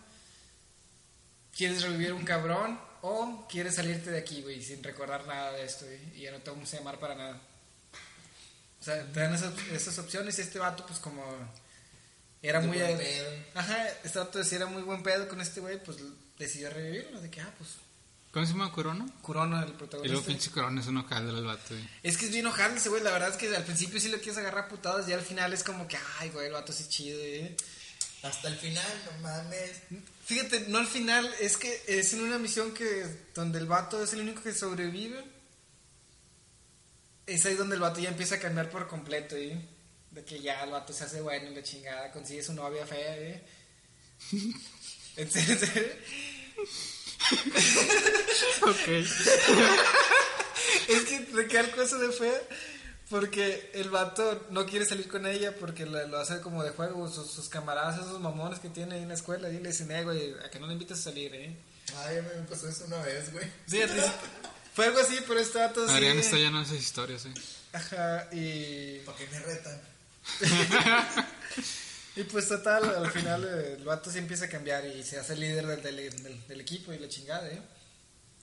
¿Quieres revivir un cabrón? O quieres salirte de aquí, güey, sin recordar nada de esto, güey, y ya no te vamos a llamar para nada. O sea, te dan esas, esas opciones y este vato, pues como era De muy... buen pedo. Ajá, este vato decía era muy buen pedo con este güey, pues decidió revivirlo, de que, ah, pues, ¿Cómo se llama Corona? Corona, el Y luego protagonista. pinche Corona es un ojal del vato, güey. Es que es bien ojal ese güey, la verdad es que al principio sí lo quieres agarrar a putadas y al final es como que, ay, güey, el vato sí es chido, eh. Hasta el final, no mames. Fíjate, no al final, es que es en una misión que donde el vato es el único que sobrevive. Es ahí donde el vato ya empieza a cambiar por completo, ¿eh? De que ya el vato se hace bueno y la chingada, consigue su novia fea, ¿eh? ¿En serio? Ok. Es que le queda el cosa de fea porque el vato no quiere salir con ella porque la- lo hace como de juego. Sus, sus camaradas, esos mamones que tiene ahí en la escuela, y le dicen, eh, güey, a que no le invites a salir, ¿eh? Ay, a me pasó eso una vez, güey. Sí, al principio- fue algo así, pero este vato sí. Adrián está lleno de esas historias, eh. Ajá, y, ¿Para qué me retan? y pues total, al final el vato sí empieza a cambiar y se hace líder del, del, del- del equipo y la chingada, ¿eh?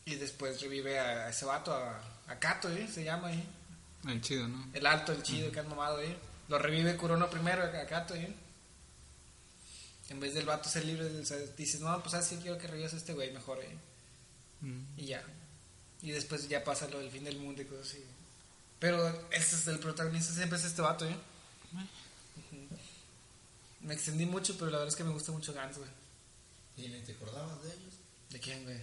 Y después revive a ese vato, a, a Kato, ¿eh? Se llama, ¿eh? El chido, ¿no? El alto, el chido, que han mamado, ¿eh? Lo revive Kurono primero, a Kato, ¿eh? En vez del vato ser libre, o sea, dices, no, pues así quiero que revives a este güey mejor, ¿eh? Y ya. Y después ya pasa lo del fin del mundo y cosas así. Pero este es el protagonista, siempre es este vato, ¿eh? Me extendí mucho, pero la verdad es que me gusta mucho Gantz, güey. ¿Y ni te acordabas de ellos? ¿De quién, güey?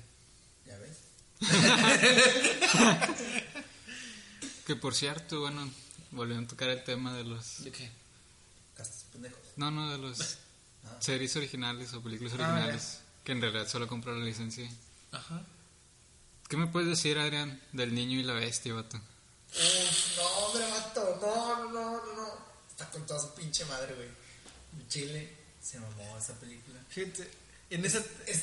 Ya ves. Que por cierto, bueno, volvieron a tocar el tema de los... ¿De qué? Castas pendejos. No, no, de los Ah. series originales o películas Ah, originales. Que en realidad solo compró la licencia. Ajá. ¿Qué me puedes decir, Adrián, del niño y la bestia, vato? Uf, no, hombre, vato. No, no, no, no, no. Está con toda su pinche madre, güey. Chile se mamó esa película. Fíjate, en esa... Es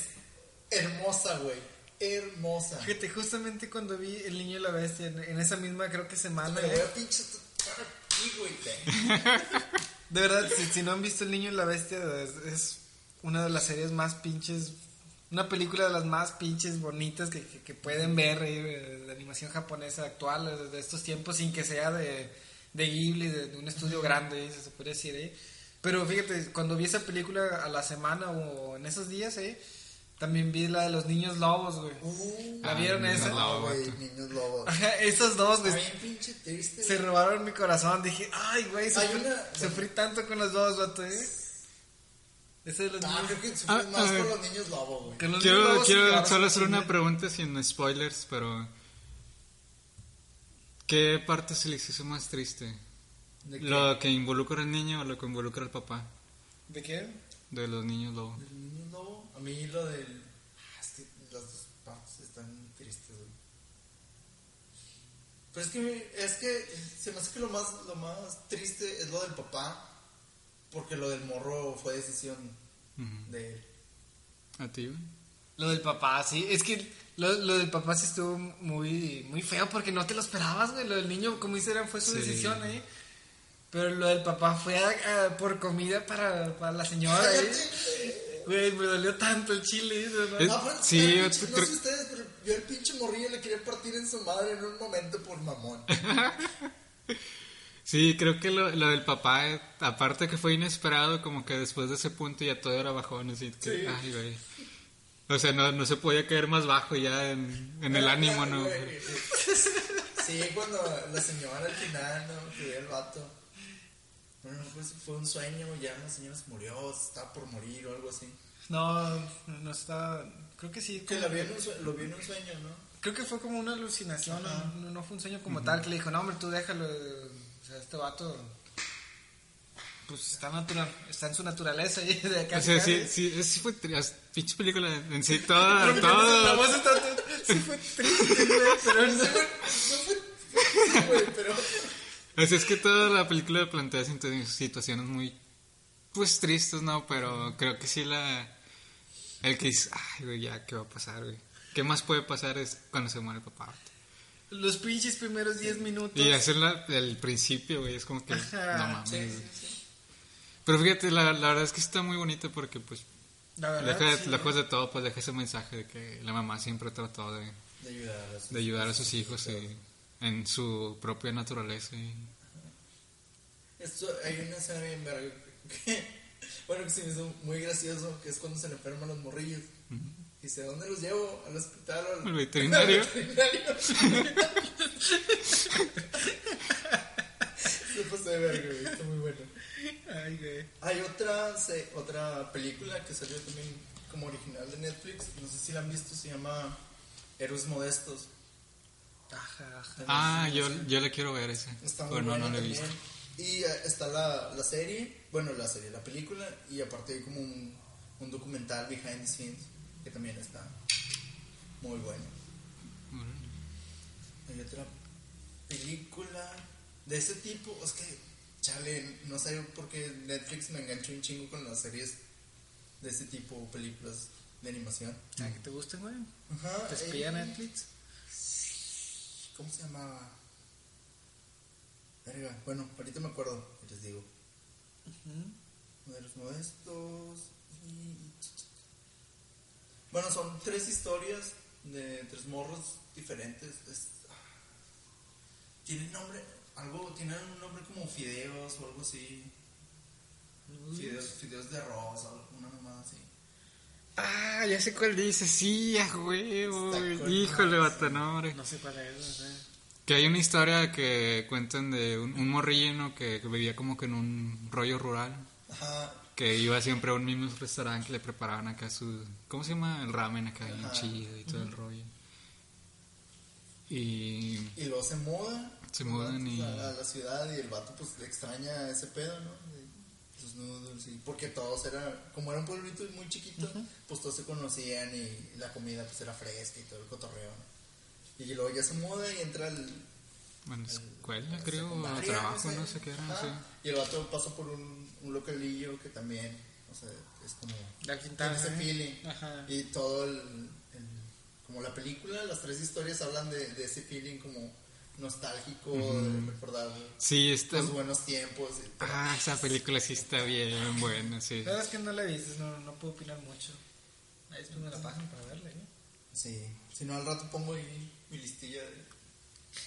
hermosa, güey. hermosa. Fíjate, justamente cuando vi El Niño y la Bestia, en, en esa misma creo que semana. Me voy ¿eh? a pinche aquí, güey. De verdad, si, si no han visto El Niño y la Bestia, es, es una de las series más pinches. Una película de las más pinches bonitas que, que- que pueden ver eh, de animación japonesa actual, de, de estos tiempos, sin que sea de, de Ghibli, de, de un estudio grande, se puede decir. ¿eh? Pero fíjate, cuando vi esa película a la semana o en esos días, ¿eh? también vi la de los niños lobos, güey. Uh, ¿La Ah, vieron niños esa? güey, vato. niños lobos. Esos dos, güey. Se robaron mi corazón. Dije, ay, güey, sufrí, una- sufrí tanto con los dos, vato, ¿eh? Ese de los Ah, niños. creo que Ah, más con los niños lobos, güey. los niños Quiero, quiero solo hacer una pregunta sin spoilers, pero... ¿Qué parte se les hizo más triste? ¿De qué? ¿Lo que involucra al niño o lo que involucra al papá ¿De qué? de los niños lobo? ¿Del niño lobo? A mí lo del. Ah, es que las dos partes están tristes, güey. Pero es que, es que se me hace que lo más, lo más triste es lo del papá. Porque lo del morro fue decisión de él. ¿A ti, güey? Lo del papá, sí. Es que lo, lo del papá sí estuvo muy, muy feo porque no te lo esperabas, güey. Lo del niño, como dice, fue su Sí. decisión, ¿eh? Pero lo del papá fue a- a- por comida para, para la señora, ¿eh? Güey, me dolió tanto el chile, ¿eh? verdad. Es- Ah, pues, sí, el yo pinche- te- no sé ustedes, pero yo el pinche morrillo le quería partir en su madre en un momento por mamón. Sí, creo que lo, lo del papá, eh, aparte que fue inesperado, como que después de ese punto ya todo era bajón, así que, Sí. ay, güey. O sea, no, no se podía caer más bajo ya en, en el ánimo, ¿no? Güey. Sí, cuando la señora al final, ¿no? Que el vato. Bueno, pues fue un sueño, ya la señora se murió, estaba por morir o algo así. No, no está. Creo que sí. Que la vio en un sueño, lo vio en un sueño, ¿no? Creo que fue como una alucinación, no, no, fue un sueño como tal, que le dijo, no, hombre, tú déjalo, sea, este vato, pues está natural, está en su naturaleza, y de acá O sea, sí, sí, sí fue tri- pinche película en sí, todo. está, sí fue triste, güey, pero no, fue, güey, pero... Sea, es que toda la película plantea situ- situaciones muy, pues, tristes, ¿no? Pero creo que sí la... El que dice, ay, güey, ya, ¿qué va a pasar, güey? ¿Qué más puede pasar es cuando se muere el papá? Los pinches primeros 10 minutos. Y hacer la, el principio, güey, es como que, Ajá, no mames. Sí, güey. sí, sí. Pero fíjate, la, la verdad es que está muy bonito porque, pues, La verdad, deja, sí, lejos de todo, pues deja ese mensaje de que la mamá siempre trató de, De ayudar a sus de ayudar a sus hijos y- en su propia naturaleza. y- Esto, hay una escena bien verga que, bueno, que se me hizo muy gracioso, que es cuando se le enferman los morrillos. Dice, ¿dónde los llevo? ¿Al hospital o al veterinario. al veterinario? Se pasó de verga, güey, está muy bueno. Ay, güey. Hay otra, se- otra película que salió también como original de Netflix, no sé si la han visto, se llama Héroes Modestos. Ajá, ajá. Ah, yo, yo le quiero ver ese. Está muy Pero no, buena no he visto. Y eh, está la, la serie, bueno, la serie, la película, y aparte hay como un, un documental behind the scenes que también está muy bueno. Hay otra película de ese tipo, es que, chale, no sé por qué Netflix me enganchó un chingo con las series de ese tipo, películas de animación. Ah, que te gusten, güey. Ajá. ¿Te espía eh, Netflix? ¿Cómo se llamaba? Bueno, ahorita me acuerdo, les digo. Modelos modestos. Y... Bueno, son tres historias de tres morros diferentes. Es- Tienen nombre, algo, tienen un nombre como fideos o algo así. Fideos, fideos de arroz, una mamada así. Ah, ya sé cuál dice. Sí, a huevo. Híjole, vato, no, sé cuál es, no sé. Que hay una historia que cuentan de un, un morrillo ¿no? que, que vivía como que en un rollo rural. Ajá, Que iba siempre a un mismo restaurante que le preparaban acá su... ¿Cómo se llama? El ramen acá, bien chido y todo el rollo. Y... Y luego se muda. Se mudan y- A, a la ciudad y el vato pues le extraña ese pedo, ¿no? De Sus noodles y... Porque todos eran... Como era un pueblito muy chiquito, pues todos se conocían y la comida pues era fresca y todo el cotorreo, ¿no? Y luego ya se muda y entra al... Bueno, escuela al creo, o trabajo, no sé qué era, Ajá. sí. Y el vato pasa por un, un localillo que también, o sea, es como... La Quintana. Tiene ese ¿eh? feeling. Ajá. Y todo el, el- como la película, las tres historias hablan de, de ese feeling como nostálgico, de recordar Sí, está... los buenos tiempos. Ah, esa película sí está bien buena, sí. La verdad es que no la he visto, no, no puedo opinar mucho. Ahí después me la pasan para verla, ¿eh? Sí, si no al rato pongo ahí mi listilla de,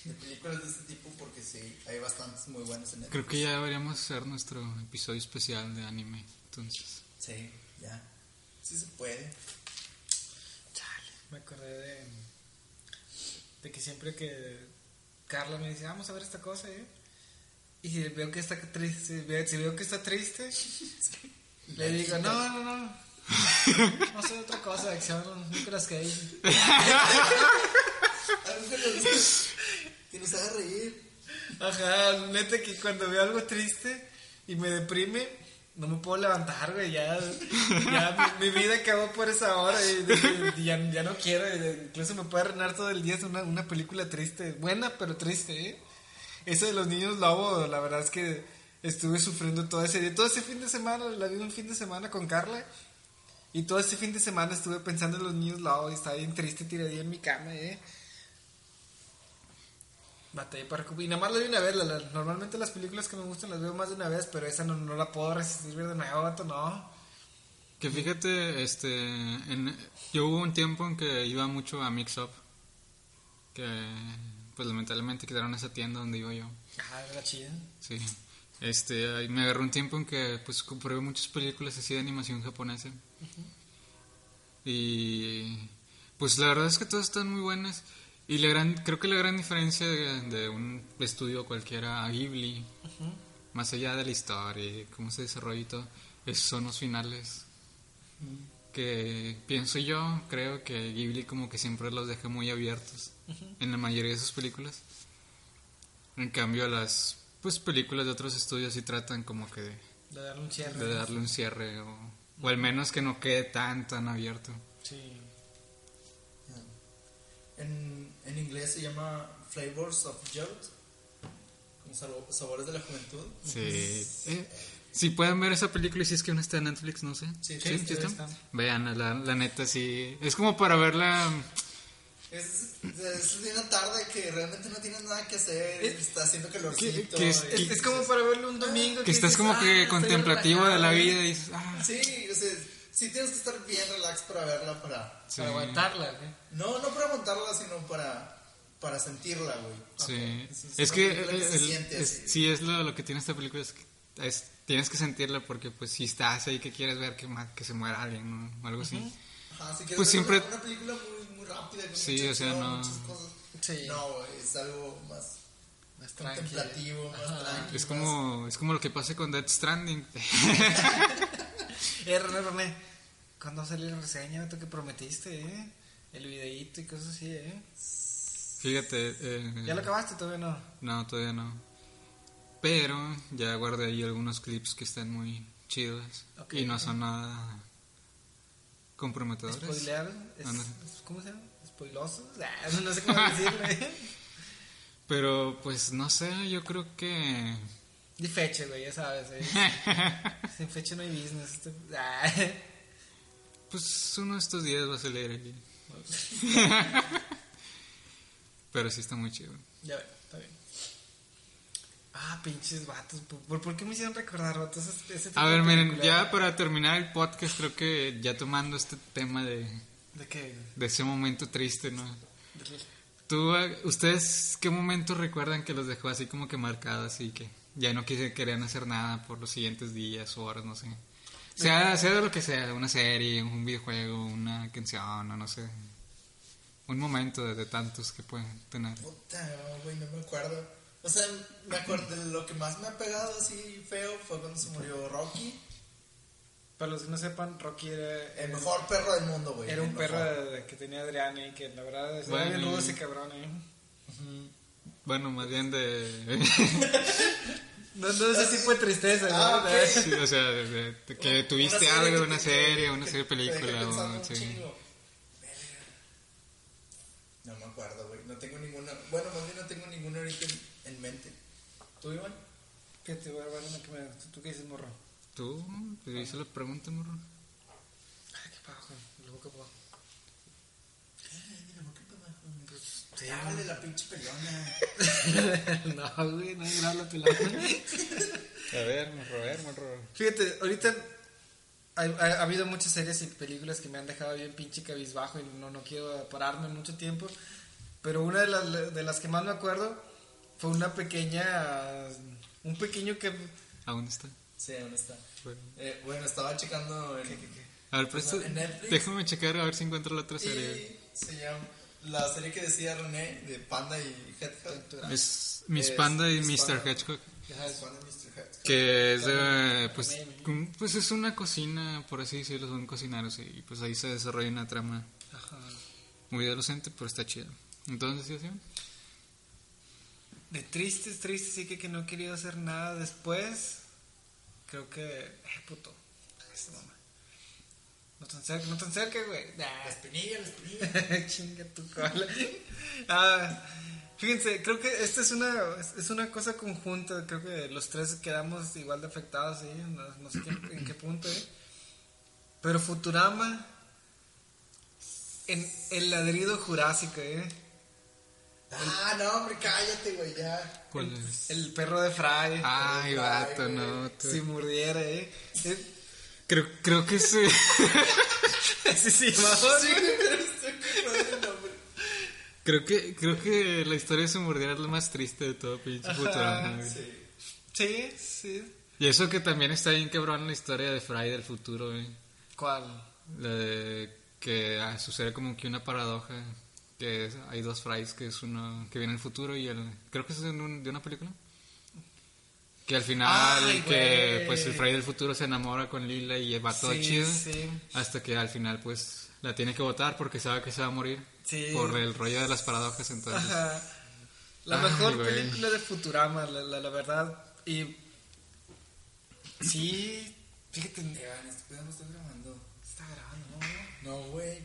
de películas de este tipo porque sí, hay bastantes muy buenas en Netflix. Creo que ya deberíamos hacer nuestro episodio especial de anime, entonces. Sí, ya. Sí se puede. Chale, me acordé de, de que siempre que Carla me dice, vamos a ver esta cosa, ¿eh? Y si veo que está triste, si veo, si veo que está triste, le digo, no, no, no. No soy otra cosa, acción, Nicolas Cage. Algo que nos, que nos haga reír. Ajá, neta que cuando veo algo triste y me deprime, no me puedo levantar, güey. Ya, ya mi, mi vida acabó por esa hora y, y ya, ya no quiero. y incluso me puede arruinar todo el día. Una, una película triste, buena pero triste, ¿eh? Esa de los niños lobo, la verdad es que estuve sufriendo todo ese día. Todo ese fin de semana, la vi un fin de semana con Carla. Y todo ese fin de semana estuve pensando en los niños lobo y estaba bien triste tiradía en mi cama, ¿eh? Batallé para recuperar. Y nada más la vi una vez. la- la- normalmente las películas que me gustan las veo más de una vez, pero esa no, no la puedo resistir ver de nuevo, vato, no. Que fíjate, este, en, yo hubo un tiempo en que iba mucho a Mix Up, que pues lamentablemente quedaron esa tienda donde iba yo, Ajá, era chida. sí. Este, ahí me agarró un tiempo en que pues compré muchas películas así de animación japonesa. Y pues la verdad es que todas están muy buenas. Y la gran, creo que la gran diferencia de, de un estudio cualquiera a Ghibli, más allá de la historia y cómo se desarrolla y todo, es, son los finales. Que pienso yo, creo que Ghibli como que siempre los deja muy abiertos en la mayoría de sus películas. En cambio las pues películas de otros estudios sí tratan como que de, De darle un cierre. de darle un cierre o, o al menos que no quede tan tan abierto. Sí. En, en inglés se llama Flavors of Youth, como sabo- sabores de la juventud. Sí. Eh, si pueden ver esa película y si es que aún está en Netflix, no sé. Sí, sí, sí, está? está. Vean, la, la neta sí. Es como para verla. Es, es de una tarde que realmente no tienes nada que hacer, está haciendo calorcito. que- que es- y- Es, es como para verlo un domingo. Que estás dices, como "Ah, que contemplativo de la relajado", vida y dices, ah, Sí, o sea, sí tienes que estar bien relax para verla, para... sí. Para aguantarla, güey. No, no para montarla, sino para, para sentirla, güey. Sí. Es- es Es que, que se el- siente es- así. sí, es lo, lo que tiene esta película. Es que es- tienes que sentirla porque, pues, si estás ahí que quieres ver que, que se muera alguien ¿no? o algo así. Ajá, si quieres Pues siempre- Una, una película muy, muy rápida, con Sí, mucha o sea, no- muchas cosas. Sí. No, güey, es algo más Más contemplativo, más Ajá. tranquilo. Es como, es como lo que pasa con Death Stranding. Eh, René, René. ¿Cuándo salió la reseña? Que prometiste, ¿eh? El videíto y cosas así, ¿eh? Fíjate. eh, ¿Ya lo acabaste? Todavía no. No, todavía no. Pero ya guardé ahí algunos clips que están muy chidos Ok. y no son nada comprometedores. ¿Spoilear? Es- ¿Cómo se llama? ¿Spoilosos? Ah, no, sé cómo decirle. Pero pues no sé, yo creo que Di fecha, güey, ya sabes. ¿eh? Sin fecha no hay business. Ah. Pues uno de estos días va a salir aquí. Pero sí está muy chido. Ya ve, está bien. Ah, pinches vatos. ¿Por, por qué me hicieron recordar vatos ese, tipo A de ver, miren, ya para terminar el podcast, creo que ya tomando este tema de, ¿De qué? de ese momento triste, ¿no? De- ¿Tú, ustedes qué momento recuerdan que los dejó así como que marcados y que ya no quise, querían hacer nada por los siguientes días o horas, no sé? Sea, sea de lo que sea, una serie, un videojuego, una canción, o no sé. Un momento de, de tantos que pueden tener. Puta, no, güey, no me acuerdo. O sea, me acuerdo de lo que más me ha pegado así feo fue cuando se murió Rocky. Para los que no sepan, Rocky era, El mejor perro del mundo, güey. era un perro de- de- que tenía Adriana y que la verdad es Bueno, bien rudo y- ese cabrón, ¿eh? Bueno, más bien de... No, no es ese tipo de tristeza, ¿no? Ah, ok. sí, o sea, de, de- de que tuviste serie algo, que una serie, una serie película, o, un sí. No me acuerdo, güey. No tengo ninguna. Bueno, más bien no tengo ninguna ahorita en, en mente. ¿Tú, Iván? ¿Qué te voy a ver una que me... ¿Tú qué dices, morro? ¿Tú? ¿Te hice la pregunta, morro? Ay, qué pajo, luego qué pajo. Sí, dale la pinche pelona. no, güey, no es la pelona. A ver, morro, a ver, morro. Fíjate, ahorita ha, ha- ha habido muchas series y películas que me han dejado bien pinche cabizbajo y no, no quiero pararme mucho tiempo. Pero una de las, de las que más me acuerdo fue una pequeña. Un pequeño que. ¿Aún está? Sí, ¿dónde está? Bueno. Eh, bueno, estaba checando en, A ver, presta, En Netflix. déjame checar a ver si encuentro la otra serie. y se llama la serie que decía René de Panda y Hedgehog. Es Miss Es Panda y Miss Mr. Panda. Hedgehog. Que es de, pues, pues es una cocina, por así decirlo, son cocineros y pues ahí se desarrolla una trama Ajá. muy adolescente, pero está chido. Entonces, ¿sí, sí? De tristes, tristes, sí que, que no he querido hacer nada después. Creo que. Eh, puto. No tan cerca, no tan cerca, güey. La Nah. espinilla, la espinilla. Chinga tu cola. Ah, fíjense, creo que esta es una, es- una cosa conjunta. Creo que los tres quedamos igual de afectados, ¿sí? no, no sé qué- en qué punto. ¿eh? Pero Futurama, en el ladrido jurásico, ¿eh? Ah, no, hombre, cállate, güey, ya. ¿Cuál es? el perro de Fry. Ay, vato, güey. no. tú- si muriera, ¿eh? Creo, creo que sí. Así se llamaba. Sí, creo que creo que la historia de su mordida es la más triste de todo pinche Futurama. güey. Sí. Sí, sí. Y eso que también está bien quebrón la historia de Fry del futuro, güey. ¿Cuál? La de que ah, sucede como que una paradoja. Que es- hay dos Frys, que es uno que viene en el futuro y el... Creo que es de, un- de una película. Que al final, Ay, que güey. pues el Fry del futuro se enamora con Lila y va todo Sí, chido. sí. Hasta que al final pues la tiene que votar porque sabe que se va a morir. Sí. Por el rollo de las paradojas entonces. Ajá. La Ay, mejor güey. película de Futurama, la, la, la verdad. Y. Sí, fíjate. No está grabando. Está grabando, ¿no? No, güey.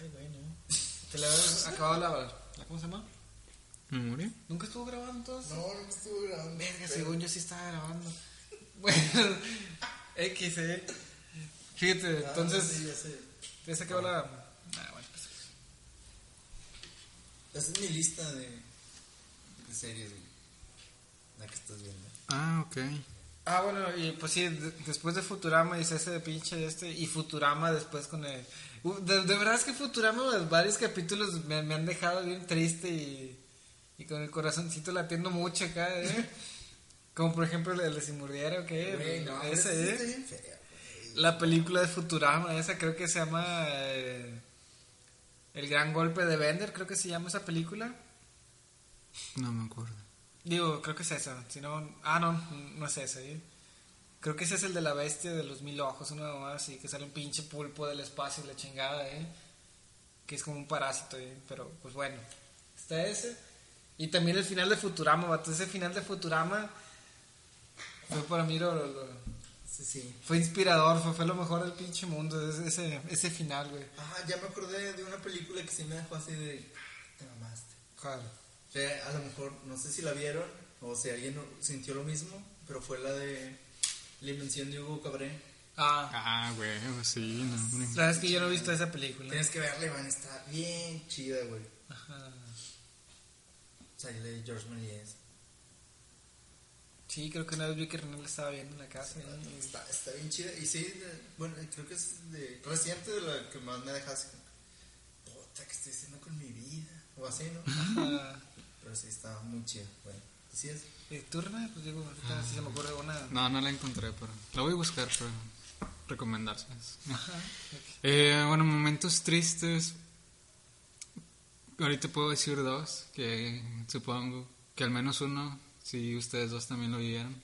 Ay, güey, no. Te la habías acabado la, la. ¿Cómo se llama? ¿Memoria? ¿Nunca estuvo grabando entonces? No, no estuvo grabando. Verga, Pero- según yo sí estaba grabando. Bueno, X, eh. Fíjate, Ah, entonces. sí, ya sé. ¿Ya se acabó la.? Ah, bueno, pues. Esa es mi lista de, de series, güey. La que estás viendo. Ah, ok. Ah, bueno, y pues sí, de- después de Futurama hice ese de pinche este, y Futurama después con el... Uh, De, de verdad es que Futurama, los varios capítulos me, me han dejado bien triste y, y con el corazoncito latiendo mucho acá, ¿eh? Como por ejemplo el de Si Murdiera o qué, no, ese, esa sí ¿eh? güey. La película de Futurama, esa creo que se llama... eh, el gran golpe de Bender, creo que se llama esa película. No me acuerdo. Digo, creo que es esa. Si no, ah, no, no es esa. ¿eh? Creo que ese es el de la bestia de los mil ojos, una mamá así, que sale un pinche pulpo del espacio y la chingada, ¿eh? Que es como un parásito, ¿eh? Pero, pues bueno, está ese. Y también el final de Futurama, vato. Ese final de Futurama fue para mí lo, lo- lo- Sí, sí. fue inspirador, fue, fue lo mejor del pinche mundo, ese, ese, ese final, güey. Ajá, ya me acordé de una película que sí me dejó así de. "Ah, Te mamaste. ¿Cuál? O sea, a lo mejor, no sé si la vieron o si alguien sintió lo mismo, pero fue la de La invención de Hugo Cabré. Ah, Ah, güey, sí, no, hombre. la verdad es que yo no he visto esa película. Tienes que verla, Iván, está bien chida, güey. Ajá. Sale George Méliès. Sí, creo que una vez vi que René la estaba viendo en la casa. y- Está, está bien chida. Y sí, de- bueno, creo que es de reciente de la que más me dejas. Puta, ¿qué estoy haciendo con mi vida? O así, ¿no? Pero sí, está muy chida. Bueno, así es. ¿Y tú, René? Pues digo, ahorita sí se me ocurre una. No, no la encontré, pero la voy a buscar para recomendárselas. Ajá. Eh, bueno, momentos tristes. Ahorita puedo decir dos, que supongo que al menos uno, si ustedes dos también lo vieron,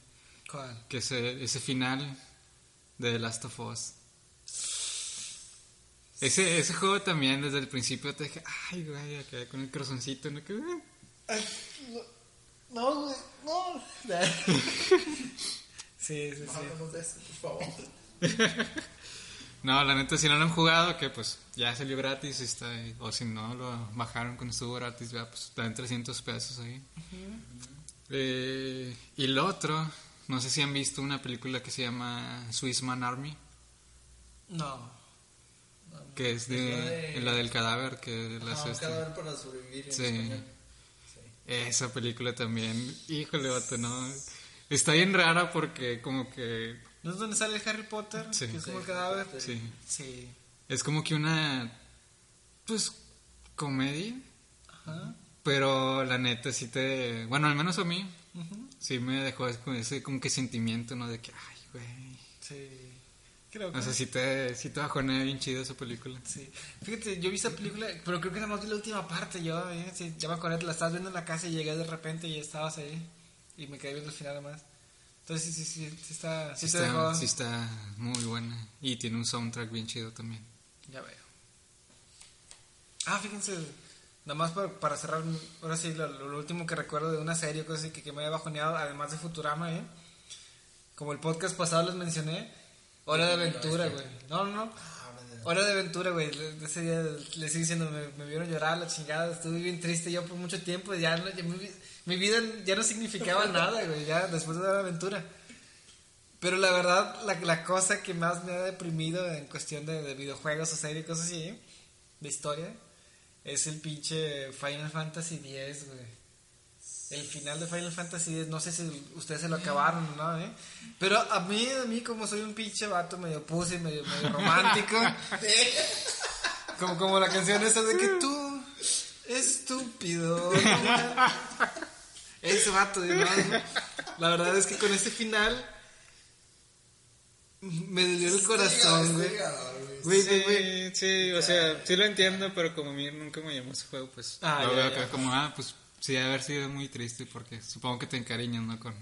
¿Cuál? que ese, ese final de The Last of Us. Ese, ese juego también desde el principio te dije, ay, güey, acá con el corazoncito, ¿no? Que, eh. No, güey, no. sí, sí, sí. hablemos de eso, por favor. No, la neta, si no lo han jugado, que pues ya salió gratis, está ahí. o si no lo bajaron cuando estuvo gratis, ya pues en 300 pesos ahí. Eh, y lo otro, no sé si han visto una película que se llama Swissman Army, No. que que es de, la de- la del cadáver que la un este. cadáver para sobrevivir en Sí. español. Sí. Esa película también, híjole, vato, no. Está bien rara porque como que, ¿No es donde sale el Harry Potter? Sí. Que es como el cadáver. sí, Sí. es como que una, pues, comedia, Ajá. pero la neta sí te, bueno, al menos a mí, sí me dejó ese, ese como que sentimiento, ¿no? De que, ay, güey. Sí. Creo que. O sea, sí te, sí te bajonea bien chido esa película. Sí. Fíjate, yo vi esa película, pero creo que nada más vi la última parte. Yo, eh, sí, ya me acordé, te la estabas viendo en la casa y llegué de repente y estabas ahí. Y me quedé viendo el final nada más. Entonces, sí, sí, sí, sí está. Sí, Sí dejó. está, sí está muy buena y tiene un soundtrack bien chido también. Ya veo. Ah, fíjense, nada más para, para cerrar, ahora sí, lo, lo último que recuerdo de una serie, cosas así que, que me había bajoneado, además de Futurama, ¿eh? Como el podcast pasado les mencioné, Hora de Aventura, güey. No, no, no. Hora de Aventura, güey. Ese día le estoy diciendo, me, me vieron llorar, la chingada. Estuve bien triste yo por mucho tiempo. Ya, no- ya vi- mi vida ya no significaba nada, güey. Ya después de de Aventura. Pero la verdad, la, la cosa que más me ha deprimido en cuestión de, de videojuegos o series y cosas así, de historia, es el pinche Final Fantasy X, güey. El final de Final Fantasy X, no sé si ustedes se lo acabaron o no, ¿eh? Pero a mí, a mí como soy un pinche vato medio pussy, medio, medio romántico, como, como la canción esa de que tú, estúpido. Ese vato, ¿no? La verdad es que con este final me dolió el corazón, güey. Güey. Sí, sí, o sea, sí lo entiendo, pero como a mí nunca me llamó ese juego, pues Ah, lo ya, veo ya. acá como, ah, pues sí, debe haber sido muy triste porque supongo que te encariñas, ¿no? Con...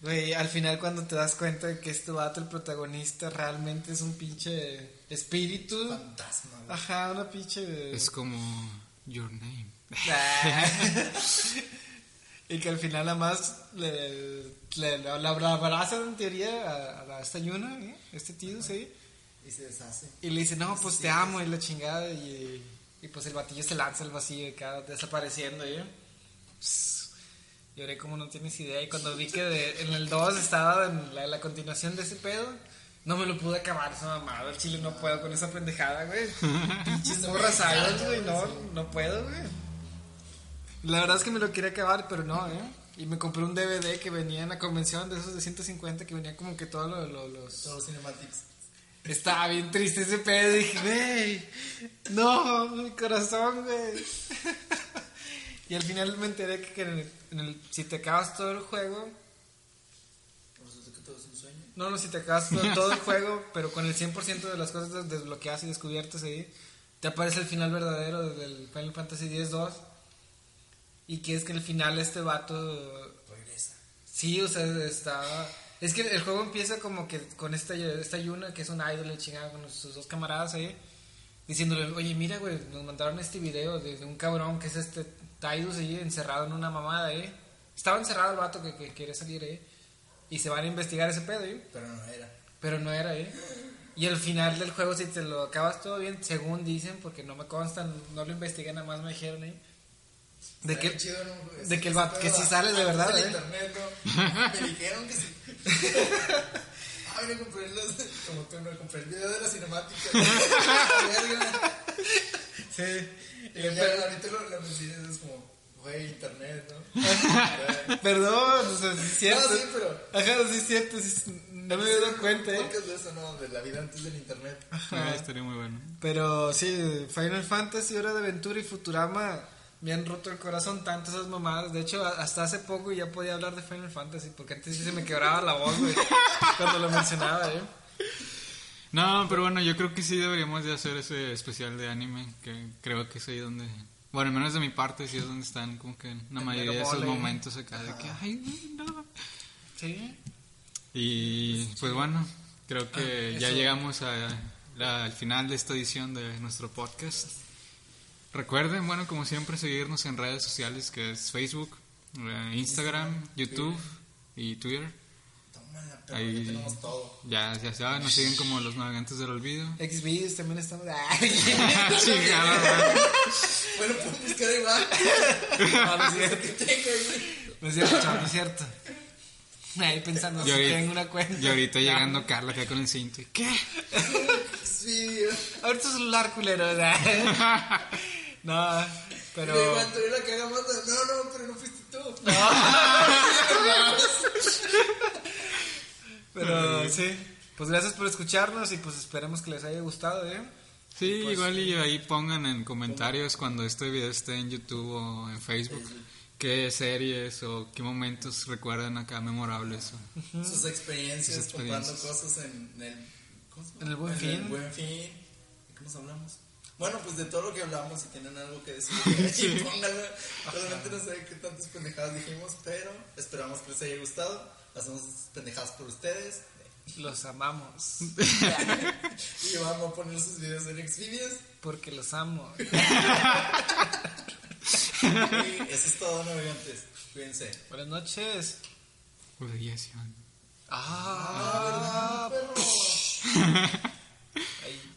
Güey, al final cuando te das cuenta de que este vato, el protagonista, realmente es un pinche espíritu. Fantasma, güey. Ajá, una pinche... Es como Your Name. Y que al final nada más le, le, la, la abraza en teoría a, a la- esta Yuna, ¿eh? este tío, sí. Y se deshace. Y le dice, no, pues te amo y la chingada. Y, y pues el batillo se lanza al vacío y acá desapareciendo, ¿eh? Pss, Lloré como no tienes idea. Y cuando vi que de- en el 2 estaba en la, la continuación de ese pedo, no me lo pude acabar esa mamada. El chile no puedo con esa pendejada, güey. Pinches morras güey. No, no puedo, güey. La verdad es que me lo quería acabar, pero no, ¿eh? Y me compré un DVD que venía en la convención de esos de 150 que venía como que todos lo- lo- los, Todos los cinematics. estaba bien triste ese pedo. Dije, güey, no, mi corazón, güey. y al final me enteré que en el- en el- si te acabas todo el juego, que todo es un sueño. no, no, si te acabas todo, todo el juego, pero con el 100% de las cosas des- desbloqueadas y descubiertas ahí, te aparece el final verdadero del Final Fantasy X-2. Y que es que el final este vato Regresa. Sí, o sea, está... Es que el juego empieza como que con esta, esta Yuna, que es un idol y chingada, con sus dos camaradas ahí, diciéndole, oye, mira, güey, nos mandaron este video de, de un cabrón que es este Tidus ahí encerrado en una mamada, ¿eh? Estaba encerrado el vato que, que quiere salir, ¿eh? Y se van a investigar ese pedo, ¿eh? Pero no era. Pero no era, ¿eh? Y al final del juego, si te lo acabas todo bien, según dicen, porque no me constan, no lo investigué, nada más me dijeron, ¿eh? De que, chido, ¿no, güey? de que el vato, que si a- sales de verdad, del ¿eh? internet, ¿no? Me dijeron que sí. ah, mira, compré los, como tú, no, compré el video de la cinemática. Sí. y ya ahorita lo, lo mencionas, es como, güey, internet, ¿no? Perdón, o sea, sí es cierto. No, sí, pero- Ajá, sí es cierto, sí, no me había dado cuenta, ¿eh? de eso, ¿no? De la vida antes del internet. Ah, estaría muy bueno. Pero sí, Final Fantasy, Hora de Aventura y Futurama me han roto el corazón tanto esas mamadas. De hecho, hasta hace poco ya podía hablar de Final Fantasy, porque antes sí se me quebraba la voz, güey, cuando lo mencionaba, ¿eh? No, pero bueno, yo creo que sí deberíamos de hacer ese especial de anime, que creo que es ahí donde... Bueno, al menos de mi parte sí es donde están como que la El mayoría de esos mole. momentos acá de que, ay, no. Sí. Y pues bueno, creo que Ah, ya llegamos a la- al final de esta edición de nuestro podcast. Recuerden, bueno, como siempre, seguirnos en redes sociales, que es Facebook, eh, Instagram, YouTube y Twitter. Tómala, pero Ahí- ya tenemos todo. Ya, ya saben, nos siguen como los navegantes del olvido. Xvideos también estamos. Chingada. Bueno, pueden buscar igual. no, no es cierto. No es cierto, chaval, no es cierto. Ahí pensando si ahorita, tengo una cuenta. y ahorita llegando Carla acá con el cinto. ¿Qué? Sí, Ahorita celular, culero. sea. No, pero. pero... igual tú eres la haga más. No, no, pero no fuiste tú. Pero sí. Pues gracias por escucharnos y pues esperemos que les haya gustado, ¿eh? Sí, Pues, igual y ahí pongan en comentarios cuando este video esté en YouTube o en Facebook qué series o qué momentos recuerdan acá memorables. o- Sus experiencias, Sus experiencias. comprando cosas en el... ¿cómo se llama? En el Buen Fin. Buen Fin. ¿De ¿Cómo nos hablamos? Bueno, pues de todo lo que hablamos, si tienen algo que decir, pónganlo. Realmente no sé qué tantas pendejadas dijimos, pero esperamos que les haya gustado. Hacemos pendejadas por ustedes. Los amamos. Y vamos a poner sus videos en Xvideos. Porque los amo. Y eso es todo, navegantes. Cuídense. Buenas noches. Humillación. Ah, Ah, perro. ahí.